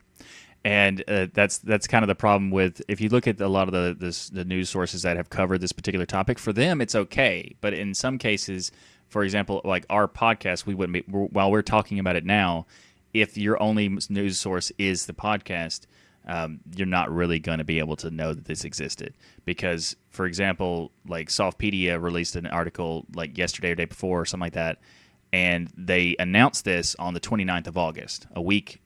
Speaker 3: And uh, that's that's kind of the problem with if you look at a lot of the this, the news sources that have covered this particular topic. For them, it's okay, but in some cases, for example, like our podcast, we wouldn't be while we're talking about it now. If your only news source is the podcast, um, you're not really going to be able to know that this existed because, for example, like Softpedia released an article like yesterday or day before or something like that, and they announced this on the 29th of August, a week,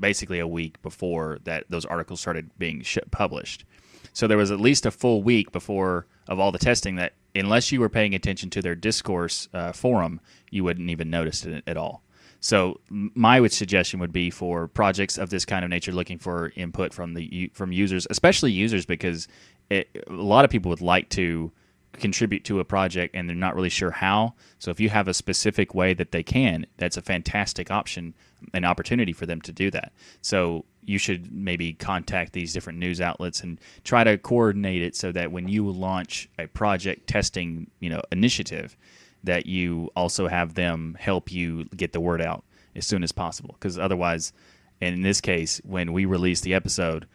Speaker 3: basically a week before that those articles started being sh- published. So there was at least a full week before of all the testing that, unless you were paying attention to their discourse uh, forum, you wouldn't even notice it at all. So my suggestion would be for projects of this kind of nature, looking for input from the from users, especially users, because it, a lot of people would like to contribute to a project and they're not really sure how. So if you have a specific way that they can, that's a fantastic option, an opportunity for them to do that. So you should maybe contact these different news outlets and try to coordinate it so that when you launch a project testing, you know, initiative, that you also have them help you get the word out as soon as possible. Because otherwise, and in this case, when we release the episode,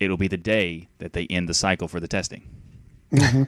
Speaker 3: it'll be the day that they end the cycle for the testing. Mm-hmm.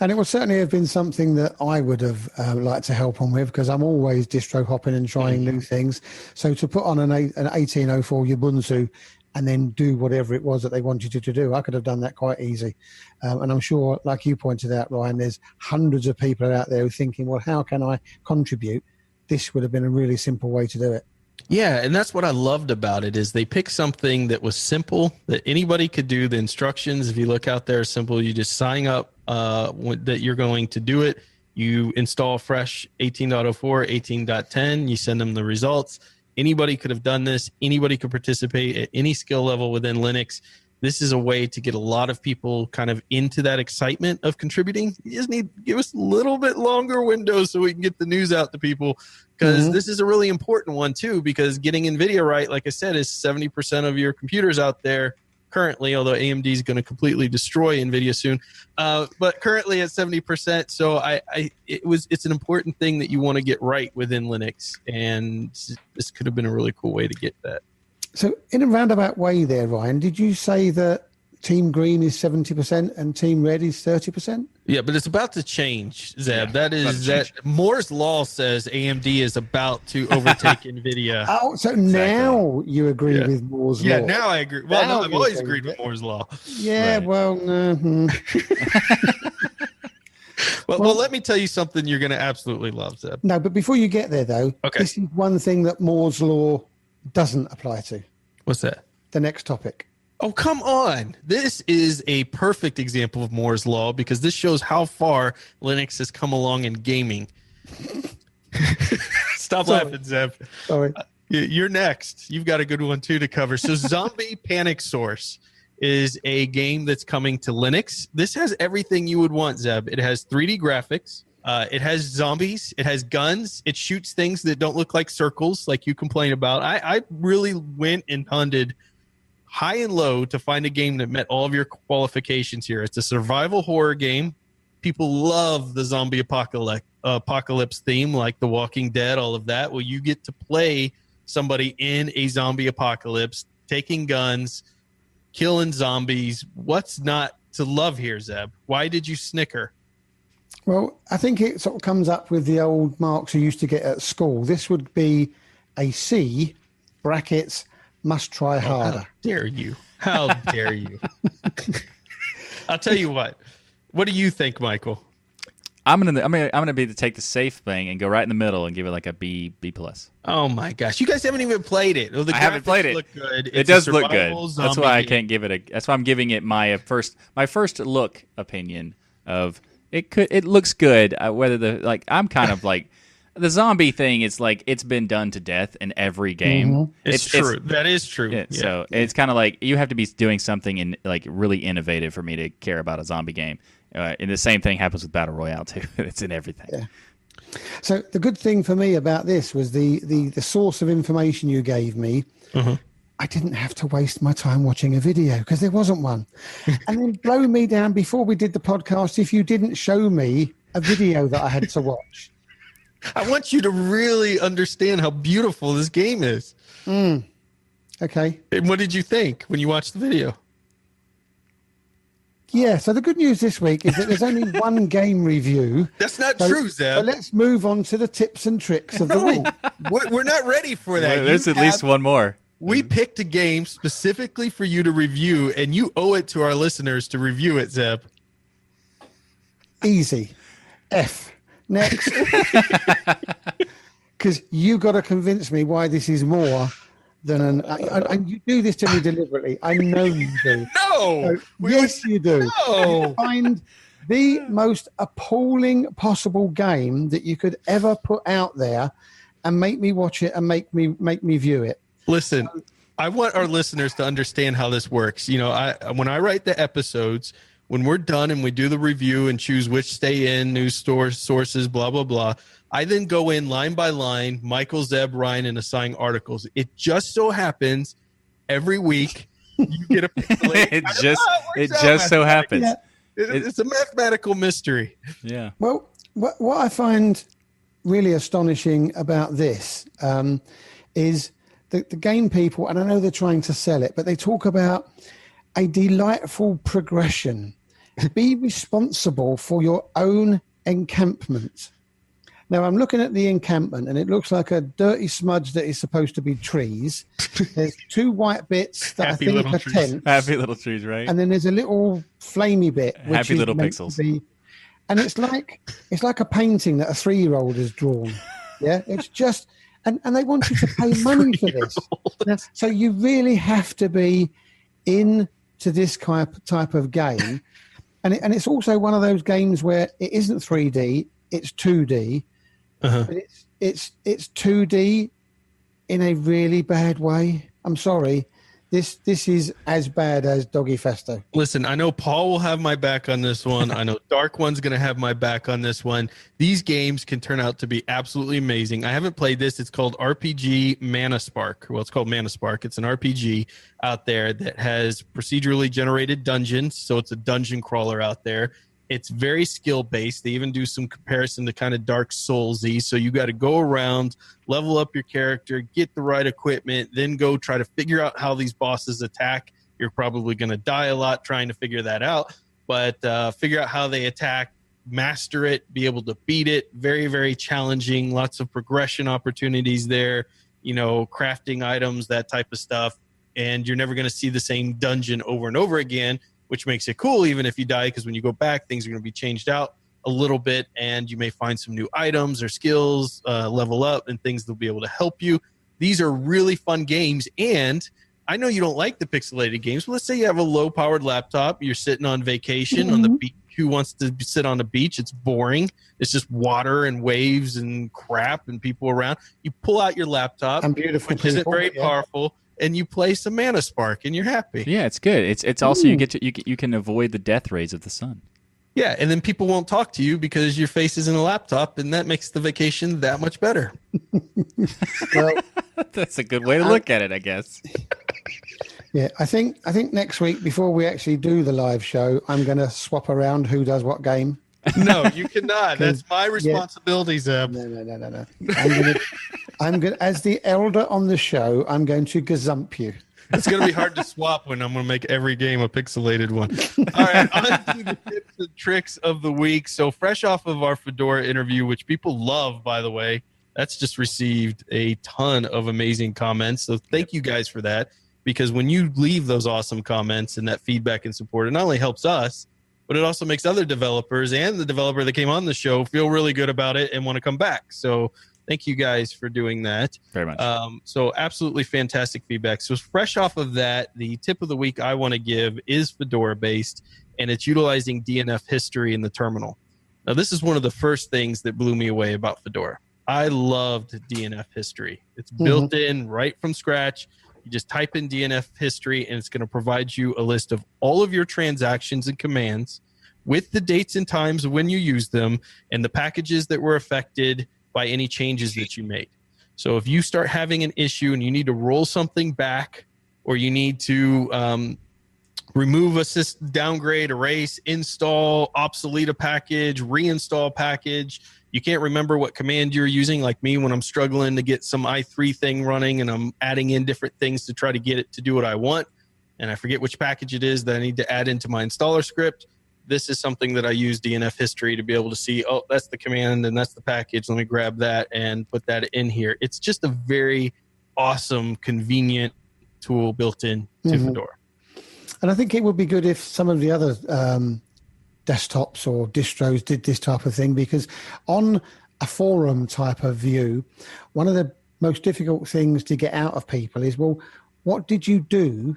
Speaker 2: And it would certainly have been something that I would have uh, liked to help on with because I'm always distro hopping and trying new things. So to put on an, eight, an 1804 Ubuntu and then do whatever it was that they wanted you to do, I could have done that quite easy. Um, and I'm sure, like you pointed out, Ryan, there's hundreds of people out there who are thinking, well, how can I contribute? This would have been a really simple way to do it.
Speaker 4: Yeah, and that's what I loved about it is they picked something that was simple that anybody could do. The instructions, if you look out there, simple. You just sign up uh, that you're going to do it. You install fresh 18.04, 18.10. You send them the results. Anybody could have done this. Anybody could participate at any skill level within Linux. This is a way to get a lot of people kind of into that excitement of contributing. You just need give us a little bit longer window so we can get the news out to people because
Speaker 2: Mhm.
Speaker 4: this is a really important one too because getting nvidia right like i said is 70% of your computers out there currently although amd is going to completely destroy nvidia soon uh, but currently at 70% so I, I it was it's an important thing that you want to get right within linux and this could have been a really cool way to get that
Speaker 2: So, in a roundabout way, there, Ryan, did you say that Team Green is 70% and Team Red is 30%?
Speaker 4: yeah but it's about to change zeb
Speaker 3: Yeah,
Speaker 4: that
Speaker 3: about
Speaker 4: is
Speaker 3: to
Speaker 4: that moore's law says amd is about to overtake nvidia
Speaker 2: Oh, so now you agree
Speaker 4: Yeah.
Speaker 2: with Moore's
Speaker 4: yeah
Speaker 2: Law.
Speaker 4: now i agree well
Speaker 2: Now
Speaker 4: no, i've always agreed with
Speaker 2: with
Speaker 4: moore's law
Speaker 2: Yeah,
Speaker 3: Right.
Speaker 2: well, no, hmm.
Speaker 4: Well, well,
Speaker 2: Well-
Speaker 4: let me tell you something you're going to absolutely love, Zeb.
Speaker 2: no, but before you get there, though,
Speaker 4: Okay.
Speaker 2: this is one thing that Moore's Law doesn't apply to.
Speaker 4: What's that?
Speaker 2: The next topic.
Speaker 4: Oh, come on. This is a perfect example of Moore's Law because this shows how far Linux has come along in gaming. Stop
Speaker 2: Sorry.
Speaker 4: laughing, Zeb.
Speaker 2: Sorry.
Speaker 4: Uh, y- You're next. You've got a good one, too, to cover. So, Zombie Panic Source is a game that's coming to Linux. This has everything you would want, Zeb. It has 3D graphics. Uh, it has zombies. It has guns. It shoots things that don't look like circles, like you complain about. I, I really went and hunted high and low to find a game that met all of your qualifications here. It's a survival horror game. People love the zombie apocalypse apocalypse theme, like The Walking Dead, all of that. Well, you get to play somebody in a zombie apocalypse, taking guns, killing zombies. What's not to love here, Zeb? Why did you snicker?
Speaker 2: Well, I think it sort of comes up with the old marks you used to get at school. This would be a C, brackets, must try harder.
Speaker 4: How dare you? How dare you? I'll tell you what. What do you think, Michael?
Speaker 3: I'm gonna I'm gonna I'm gonna be to take the safe thing and go right in the middle and give it like a B B plus.
Speaker 4: Oh my gosh, you guys haven't even played it. Oh, the
Speaker 3: I haven't
Speaker 4: graphics
Speaker 3: Played it.
Speaker 4: Look good.
Speaker 3: it
Speaker 4: It's a
Speaker 3: does look good.
Speaker 4: survival
Speaker 3: That's why I can't give it a. That's why I'm giving it my uh, first my first look opinion of it. Could it looks good? Uh, whether the like I'm kind of like the zombie thing is like it's been done to death in every game.
Speaker 4: It's, true. that is true.
Speaker 3: Yeah,
Speaker 4: Yeah.
Speaker 3: So it's kind of like you have to be doing something in like really innovative for me to care about a zombie game. Uh, and the same thing happens with battle royale too. it's in everything.
Speaker 2: So the good thing for me about this was the the, the source of information you gave me. I didn't have to waste my time watching a video because there wasn't one. and then blow me down before we did the podcast if you didn't show me a video that I had to watch.
Speaker 4: I want you to really understand how beautiful this game is. Hmm.
Speaker 2: Okay.
Speaker 4: And what did you think when you watched the video?
Speaker 2: Yeah. So the good news this week is that there's only one game review.
Speaker 4: That's not
Speaker 2: So,
Speaker 4: true,
Speaker 2: so
Speaker 4: Zeb.
Speaker 2: let's move on to the tips and tricks of the week.
Speaker 4: We're we're not ready for that.
Speaker 3: Well, There's
Speaker 4: You
Speaker 3: at least one more.
Speaker 4: We mm-hmm. picked a game specifically for you to review, and you owe it to our listeners to review it, Zeb.
Speaker 2: Easy. F. Next. Because you got to convince me why this is more than an. And and you do this to me deliberately. I know you do.
Speaker 4: No,
Speaker 2: So, yes, you do.
Speaker 4: No.
Speaker 2: Find the most appalling possible game that you could ever put out there, and make me watch it and make me make me view it.
Speaker 4: Listen, I want our listeners to understand how this works. You know, I when I write the episodes, when we're done and we do the review and choose which stay in, news stores, sources, blah blah blah. I then go in line by line, Michael, Zeb, Ryan, and assign articles. It just so happens every week you get a pixelated-
Speaker 3: it just
Speaker 4: know it
Speaker 3: it just so happens.
Speaker 2: Yeah.
Speaker 4: It- it's a mathematical mystery.
Speaker 3: Yeah.
Speaker 2: Well, what, what I find really astonishing about this um, is the, the game people, and I know they're trying to sell it, but they talk about a delightful progression. Be responsible for your own encampment. Now, I'm looking at the encampment, and it looks like a dirty smudge that is supposed to be trees. There's two white bits that
Speaker 4: Happy
Speaker 2: I think
Speaker 4: little
Speaker 2: are
Speaker 4: trees.
Speaker 2: tents
Speaker 3: Happy little trees, right?
Speaker 2: and then there's a little flamey bit which
Speaker 3: Happy
Speaker 2: is
Speaker 3: little
Speaker 2: meant to
Speaker 3: pixels.
Speaker 2: be- and it's like it's like a painting that a three-year-old has drawn yeah it's just and, and they want you to pay money for this. So you really have to be into this type type of game. And it, and it's also one of those games where it isn't 3d it's 2d
Speaker 4: Uh-huh.
Speaker 2: but it's it's it's 2d in a really bad way. I'm sorry this this is as bad as doggy festo
Speaker 4: Listen, I know Paul will have my back on this one. I know Dark One's going to have my back on this one. These games can turn out to be absolutely amazing. I haven't played this. It's called RPG Mana Spark. Well, it's called Mana Spark. It's an RPG out there that has procedurally generated dungeons. So it's a dungeon crawler out there. It's very skill based. They even do some comparison to kind of Dark Soulsy. So you got to go around, level up your character, get the right equipment, then go try to figure out how these bosses attack. You're probably going to die a lot trying to figure that out, but uh, figure out how they attack, master it, be able to beat it. Very, very challenging. Lots of progression opportunities there. You know, crafting items, that type of stuff. And you're never going to see the same dungeon over and over again, which makes it cool, even if you die, because when you go back, things are going to be changed out a little bit, and you may find some new items or skills, uh, level up, and things that'll be able to help you. These are really fun games, and I know you don't like the pixelated games, but let's say you have a low powered laptop, you're sitting on vacation on the beach. Who wants to sit on the beach? It's boring. It's just water and waves and crap and people around. You pull out your laptop, which isn't very
Speaker 2: yeah.
Speaker 4: powerful, and you play some Mana Spark, and you're happy.
Speaker 3: Yeah, it's good. It's it's also you get to you can, you can avoid the death rays of the sun.
Speaker 4: Yeah, and then people won't talk to you because your face is in a laptop, and that makes the vacation that much better.
Speaker 2: Well,
Speaker 3: That's a good way to look at it, I guess.
Speaker 2: yeah, I think I think next week before we actually do the live show, I'm going to swap around who does what game.
Speaker 4: No, you cannot. That's my responsibility, Zeb.
Speaker 2: No, no, no, no, no. I'm going as the elder on the show. I'm going to gazump you.
Speaker 4: It's going to be hard to swap when I'm going to make every game a pixelated one. All right, on to the tips and tricks of the week. So, fresh off of our Fedora interview, which people love, by the way, that's just received a ton of amazing comments. So, thank you guys for that. Because when you leave those awesome comments and that feedback and support, it not only helps us, but it also makes other developers and the developer that came on the show feel really good about it and want to come back. So, thank you guys for doing that.
Speaker 3: Very much.
Speaker 4: Um, so absolutely fantastic feedback. So fresh off of that, the tip of the week I want to give is Fedora based, and it's utilizing DNF history in the terminal. Now this is one of the first things that blew me away about Fedora. I loved DNF history. It's built in right from scratch. You just type in DNF history, and it's going to provide you a list of all of your transactions and commands with the dates and times when you use them and the packages that were affected by any changes that you made. So if you start having an issue and you need to roll something back, or you need to um, remove a system, downgrade, erase, install, obsolete a package, reinstall package, you can't remember what command you're using, like me when I'm struggling to get some i3 thing running and I'm adding in different things to try to get it to do what I want, and I forget which package it is that I need to add into my installer script this is something that I use DNF history to be able to see, oh, that's the command and that's the package. Let me grab that and put that in here. It's just a very awesome, convenient tool built in to
Speaker 2: Mhm.
Speaker 4: Fedora.
Speaker 2: And I think it would be good if some of the other um, desktops or distros did this type of thing because on a forum type of view, one of the most difficult things to get out of people is, well, what did you do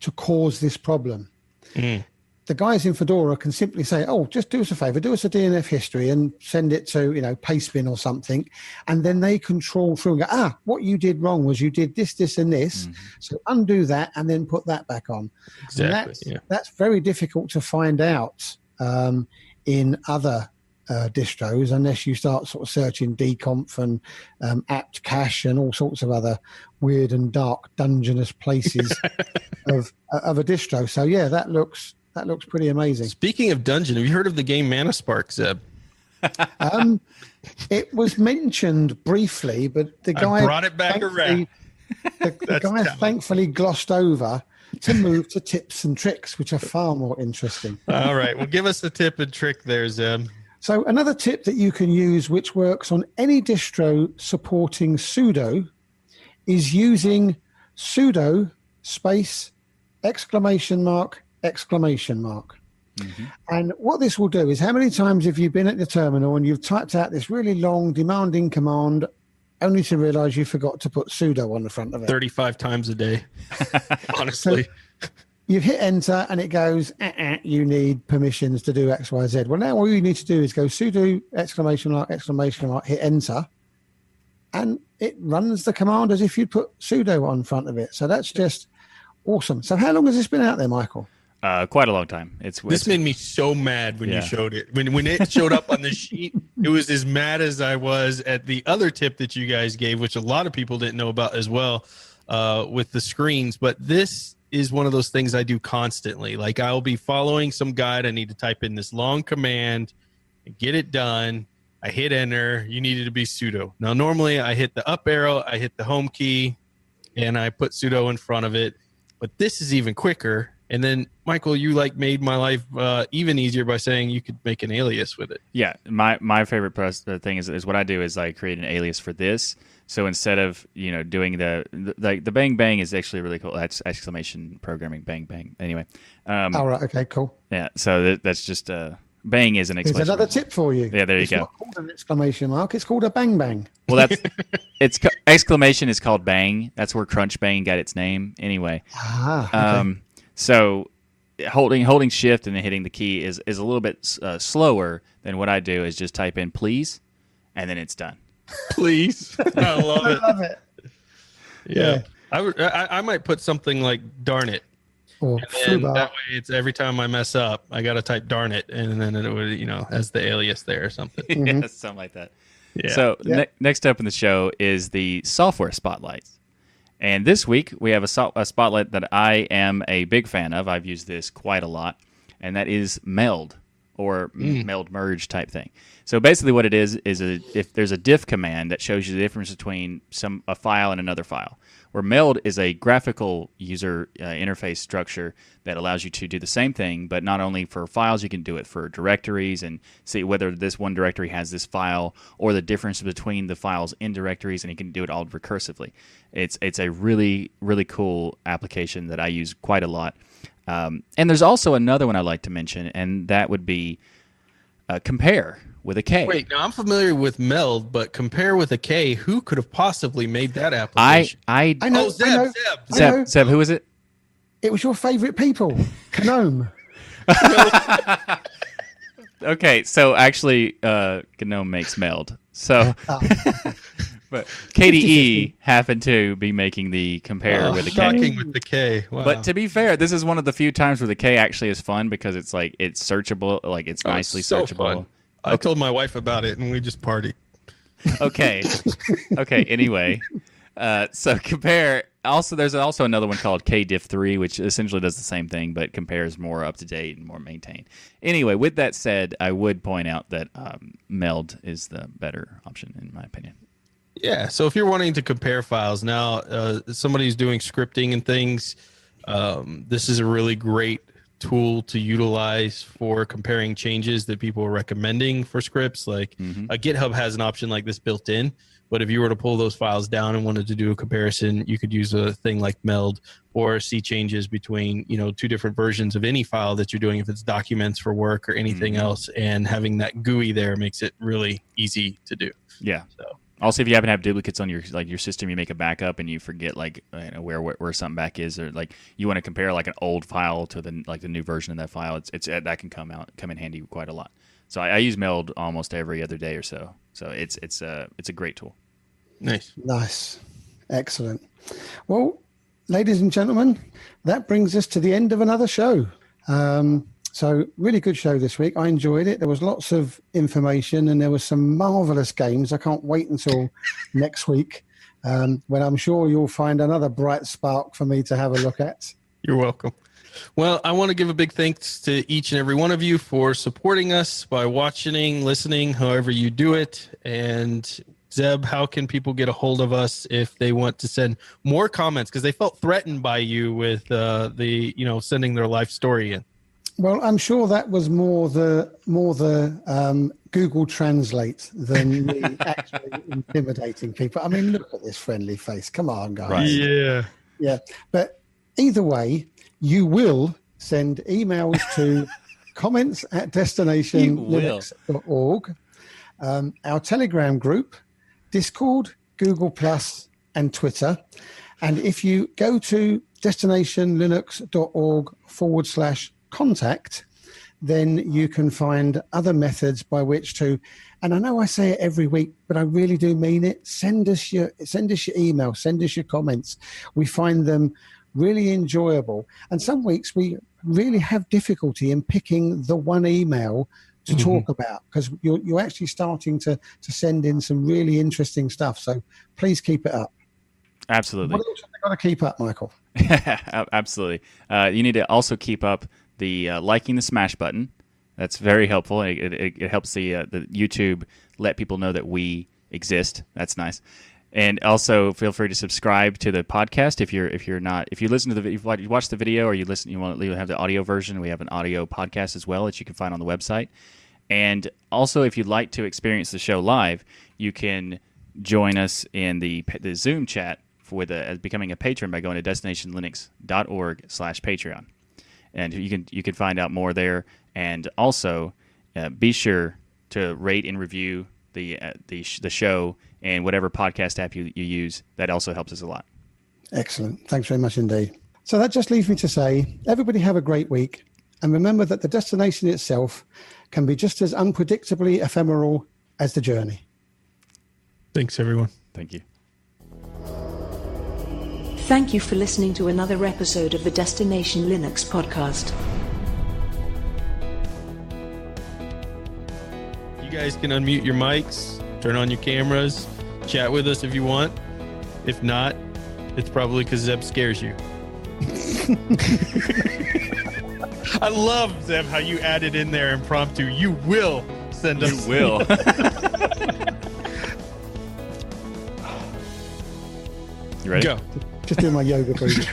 Speaker 2: to cause this problem?
Speaker 4: Mm.
Speaker 2: The guys in Fedora can simply say, "Oh, just do us a favor, do us a DNF history and send it to you know Pastebin or something," and then they control through and go, "Ah, what you did wrong was you did this, this, and this. So undo that and then put that back on."
Speaker 4: Exactly.
Speaker 2: that's,
Speaker 4: Yeah.
Speaker 2: that's very difficult to find out um, in other uh, distros unless you start sort of searching dconf and um, apt cache and all sorts of other weird and dark dungeonous places of of a distro. So yeah, that looks that looks pretty amazing.
Speaker 4: Speaking of dungeon, have you heard of the game Mana Spark, Zeb?
Speaker 2: Um, it was mentioned briefly, but the
Speaker 4: I
Speaker 2: guy
Speaker 4: brought it back around.
Speaker 2: The, the guy thankfully glossed over to move to tips and tricks, which are far more interesting.
Speaker 4: All right. Well, give us a tip and trick there, Zeb.
Speaker 2: So another tip that you can use, which works on any distro supporting sudo, is using sudo space exclamation mark exclamation mark. And what this will do is how many times have you been at the terminal and you've typed out this really long, demanding command only to realize you forgot to put sudo on the front of it?
Speaker 4: 35 times a day. Honestly.
Speaker 2: you hit enter and it goes, uh uh you need permissions to do X, Y, Z. Well, now all you need to do is go sudo exclamation mark, exclamation mark, hit enter, and it runs the command as if you'd put sudo on front of it. So that's just awesome. So how long has this been out there, Michael?
Speaker 3: Uh, quite a long time. It's,
Speaker 4: This
Speaker 3: it's
Speaker 4: made me so mad when
Speaker 3: Yeah.
Speaker 4: you showed it. When when it showed up on the sheet, it was as mad as I was at the other tip that you guys gave, which a lot of people didn't know about as well, uh, with the screens. But this is one of those things I do constantly. Like I'll be following some guide. I need to type in this long command and get it done. I hit enter. You needed to be sudo. Now normally I hit the up arrow, I hit the home key, and I put sudo in front of it. But this is even quicker. And then Michael, you like made my life uh, even easier by saying you could make an alias with it.
Speaker 3: Yeah, my my favorite press, the thing is is what I do is I create an alias for this. So instead of you know doing the the, like the bang bang is actually really cool. That's exclamation programming bang bang. Anyway, um,
Speaker 2: All right, okay, cool.
Speaker 3: yeah. So that, that's just uh, bang is an
Speaker 2: Here's
Speaker 3: exclamation.
Speaker 2: another tip for you.
Speaker 3: Yeah, there you
Speaker 2: it's
Speaker 3: go.
Speaker 2: not called an exclamation mark, it's called a bang bang.
Speaker 3: Well, that's it's exclamation is called bang. That's where Crunch Bang got its name. Anyway,
Speaker 2: Ah, okay.
Speaker 3: um, so holding holding shift and then hitting the key is is a little bit uh, slower than what I do. Is just type in please, and then it's done.
Speaker 4: Please, I love it.
Speaker 2: love it.
Speaker 4: Yeah,
Speaker 2: Yeah.
Speaker 4: I, would- I I might put something like darn it,
Speaker 2: Or
Speaker 4: and
Speaker 2: flubar.
Speaker 4: that way it's every time I mess up, I got to type darn it, and then it would you know as the alias there or something.
Speaker 3: yeah, something like that.
Speaker 4: Yeah.
Speaker 3: So
Speaker 2: Yeah.
Speaker 3: ne- next up in the show is the software spotlights, and this week we have a, a spotlight that I am a big fan of. I've used this quite a lot, and that is Meld or
Speaker 2: Mm.
Speaker 3: Meld Merge type thing. So basically, what it is is a, if there's a diff command that shows you the difference between some a file and another file. Where meld is a graphical user uh, interface structure that allows you to do the same thing, but not only for files, you can do it for directories and see whether this one directory has this file or the difference between the files in directories, and you can do it all recursively. It's it's a really really cool application that I use quite a lot. Um, and there's also another one I'd like to mention, and that would be uh, Kompare with a K.
Speaker 4: Wait, now I'm familiar with Meld, but Kompare with a K. Who could have possibly made that
Speaker 3: I
Speaker 4: application?
Speaker 3: I
Speaker 2: I know,
Speaker 4: oh, Zeb,
Speaker 2: I know.
Speaker 4: Zeb.
Speaker 2: I know.
Speaker 3: Zeb, Zeb, who is it?
Speaker 2: It was your favourite people, Gnome.
Speaker 3: Okay, so actually, uh, GNOME makes meld. So, but KDE happened to be making the Kompare
Speaker 4: Oh,
Speaker 3: with a K.
Speaker 4: shocking with the K. Wow.
Speaker 3: But to be fair, this is one of the few times where the K actually is fun because it's like it's searchable, like it's
Speaker 4: Oh,
Speaker 3: nicely
Speaker 4: so
Speaker 3: searchable.
Speaker 4: fun. I told my wife about it, and we just party.
Speaker 3: Okay, okay. Anyway, uh, so Kompare. Also, there's also another one called KDiff3, which essentially does the same thing, but compares more up to date and more maintained. Anyway, with that said, I would point out that um, Meld is the better option in my opinion.
Speaker 4: Yeah. So if you're wanting to compare files now, uh, somebody's doing scripting and things, um, this is a really great tool to utilize for comparing changes that people are recommending for scripts. Like
Speaker 3: Mhm.
Speaker 4: uh, GitHub has an option like this built in. But if you were to pull those files down and wanted to do a comparison, you could use a thing like meld or see changes between, you know, two different versions of any file that you're doing if it's documents for work or anything
Speaker 3: Mhm.
Speaker 4: else. And having that GUI there makes it really easy to do.
Speaker 3: Yeah.
Speaker 4: So
Speaker 3: Also, if you happen to have duplicates on your like your system, you make a backup and you forget like you know, where, where where something back is, or like you want to compare like an old file to the like the new version of that file. It's it's that can come out come in handy quite a lot. So I, I use Meld almost every other day or so. So it's it's a it's a great tool.
Speaker 4: nice.
Speaker 2: Nice. Excellent. Well, ladies and gentlemen, that brings us to the end of another show. Um, so, really good show this week. I enjoyed it. There was lots of information and there was some marvelous games. I can't wait until next week um, when I'm sure you'll find another bright spark for me to have a look at.
Speaker 4: You're welcome. Well, I want to give a big thanks to each and every one of you for supporting us by watching, listening, however you do it. And Zeb, how can people get a hold of us if they want to send more comments because they felt threatened by you with uh, the, you know, sending their life story in?
Speaker 2: Well, I'm sure that was more the more the um, Google Translate than me actually intimidating people. I mean, look at this friendly face. Come on, guys.
Speaker 3: Right.
Speaker 4: Yeah.
Speaker 2: Yeah, but either way, you will send emails to comments at destinationlinux.org, um, our Telegram group, Discord, Google Plus, and Twitter. And if you go to destinationlinux.org forward slash contact, then you can find other methods by which to and I know I say it every week, but I really do mean it. Send us your send us your email, send us your comments. We find them really enjoyable. And some weeks we really have difficulty in picking the one email to
Speaker 4: Mhm.
Speaker 2: talk about because you're you're actually starting to to send in some really interesting stuff. So please keep it up.
Speaker 3: Absolutely.
Speaker 2: What else have got to keep up, Michael?
Speaker 3: Absolutely. Uh, you need to also keep up the uh, liking the smash button. That's very helpful. It, it, it helps the uh, the YouTube let people know that we exist. That's nice. And also feel free to subscribe to the podcast if you're if you're not if you listen to the if you watch the video or you listen you want to have the audio version. We have an audio podcast as well that you can find on the website. And also, if you'd like to experience the show live, you can join us in the the Zoom chat for the becoming a patron by going to destinationlinux.org/patreon, and you can you can find out more there. And also, uh, be sure to rate and review the uh, the sh- the show and whatever podcast app you, you use. That also helps us a lot.
Speaker 2: Excellent. Thanks very much indeed. So that just leaves me to say, everybody have a great week. And remember that the destination itself can be just as unpredictably ephemeral as the journey.
Speaker 4: Thanks, everyone.
Speaker 3: Thank you.
Speaker 1: Thank you for listening to another episode of the Destination Linux podcast.
Speaker 4: You guys can unmute your mics, turn on your cameras, chat with us if you want. If not, it's probably because Zeb scares you. I love Zeb how you added in there impromptu. You will send us.
Speaker 3: You
Speaker 4: us.
Speaker 3: will. you ready?
Speaker 4: Go.
Speaker 2: Just do my yoga boots.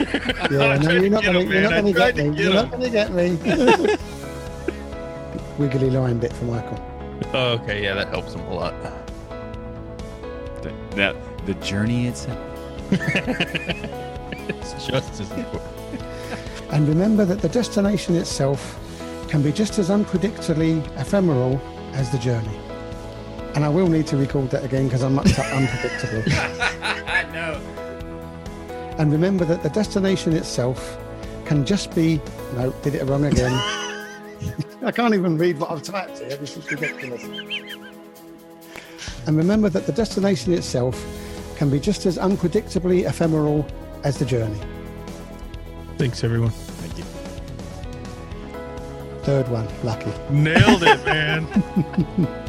Speaker 2: Yeah, no, you're not gonna, you're not gonna
Speaker 4: tried
Speaker 2: get
Speaker 4: to
Speaker 2: me.
Speaker 4: get
Speaker 2: You're not gonna get me. Wiggly line bit for Michael.
Speaker 4: Oh, okay, yeah, that helps him a lot.
Speaker 3: The, that, the journey itself.
Speaker 4: It's just as important.
Speaker 2: And remember that the destination itself can be just as unpredictably ephemeral as the journey. And I will need to record that again because I mucked up unpredictably.
Speaker 3: I know.
Speaker 2: And remember that the destination itself can just be. No, did it wrong again. I can't even read what I've typed here. This is ridiculous. And remember that the destination itself can be just as unpredictably ephemeral as the journey.
Speaker 4: Thanks, everyone.
Speaker 3: Thank you.
Speaker 2: Third one, lucky.
Speaker 4: Nailed it, man.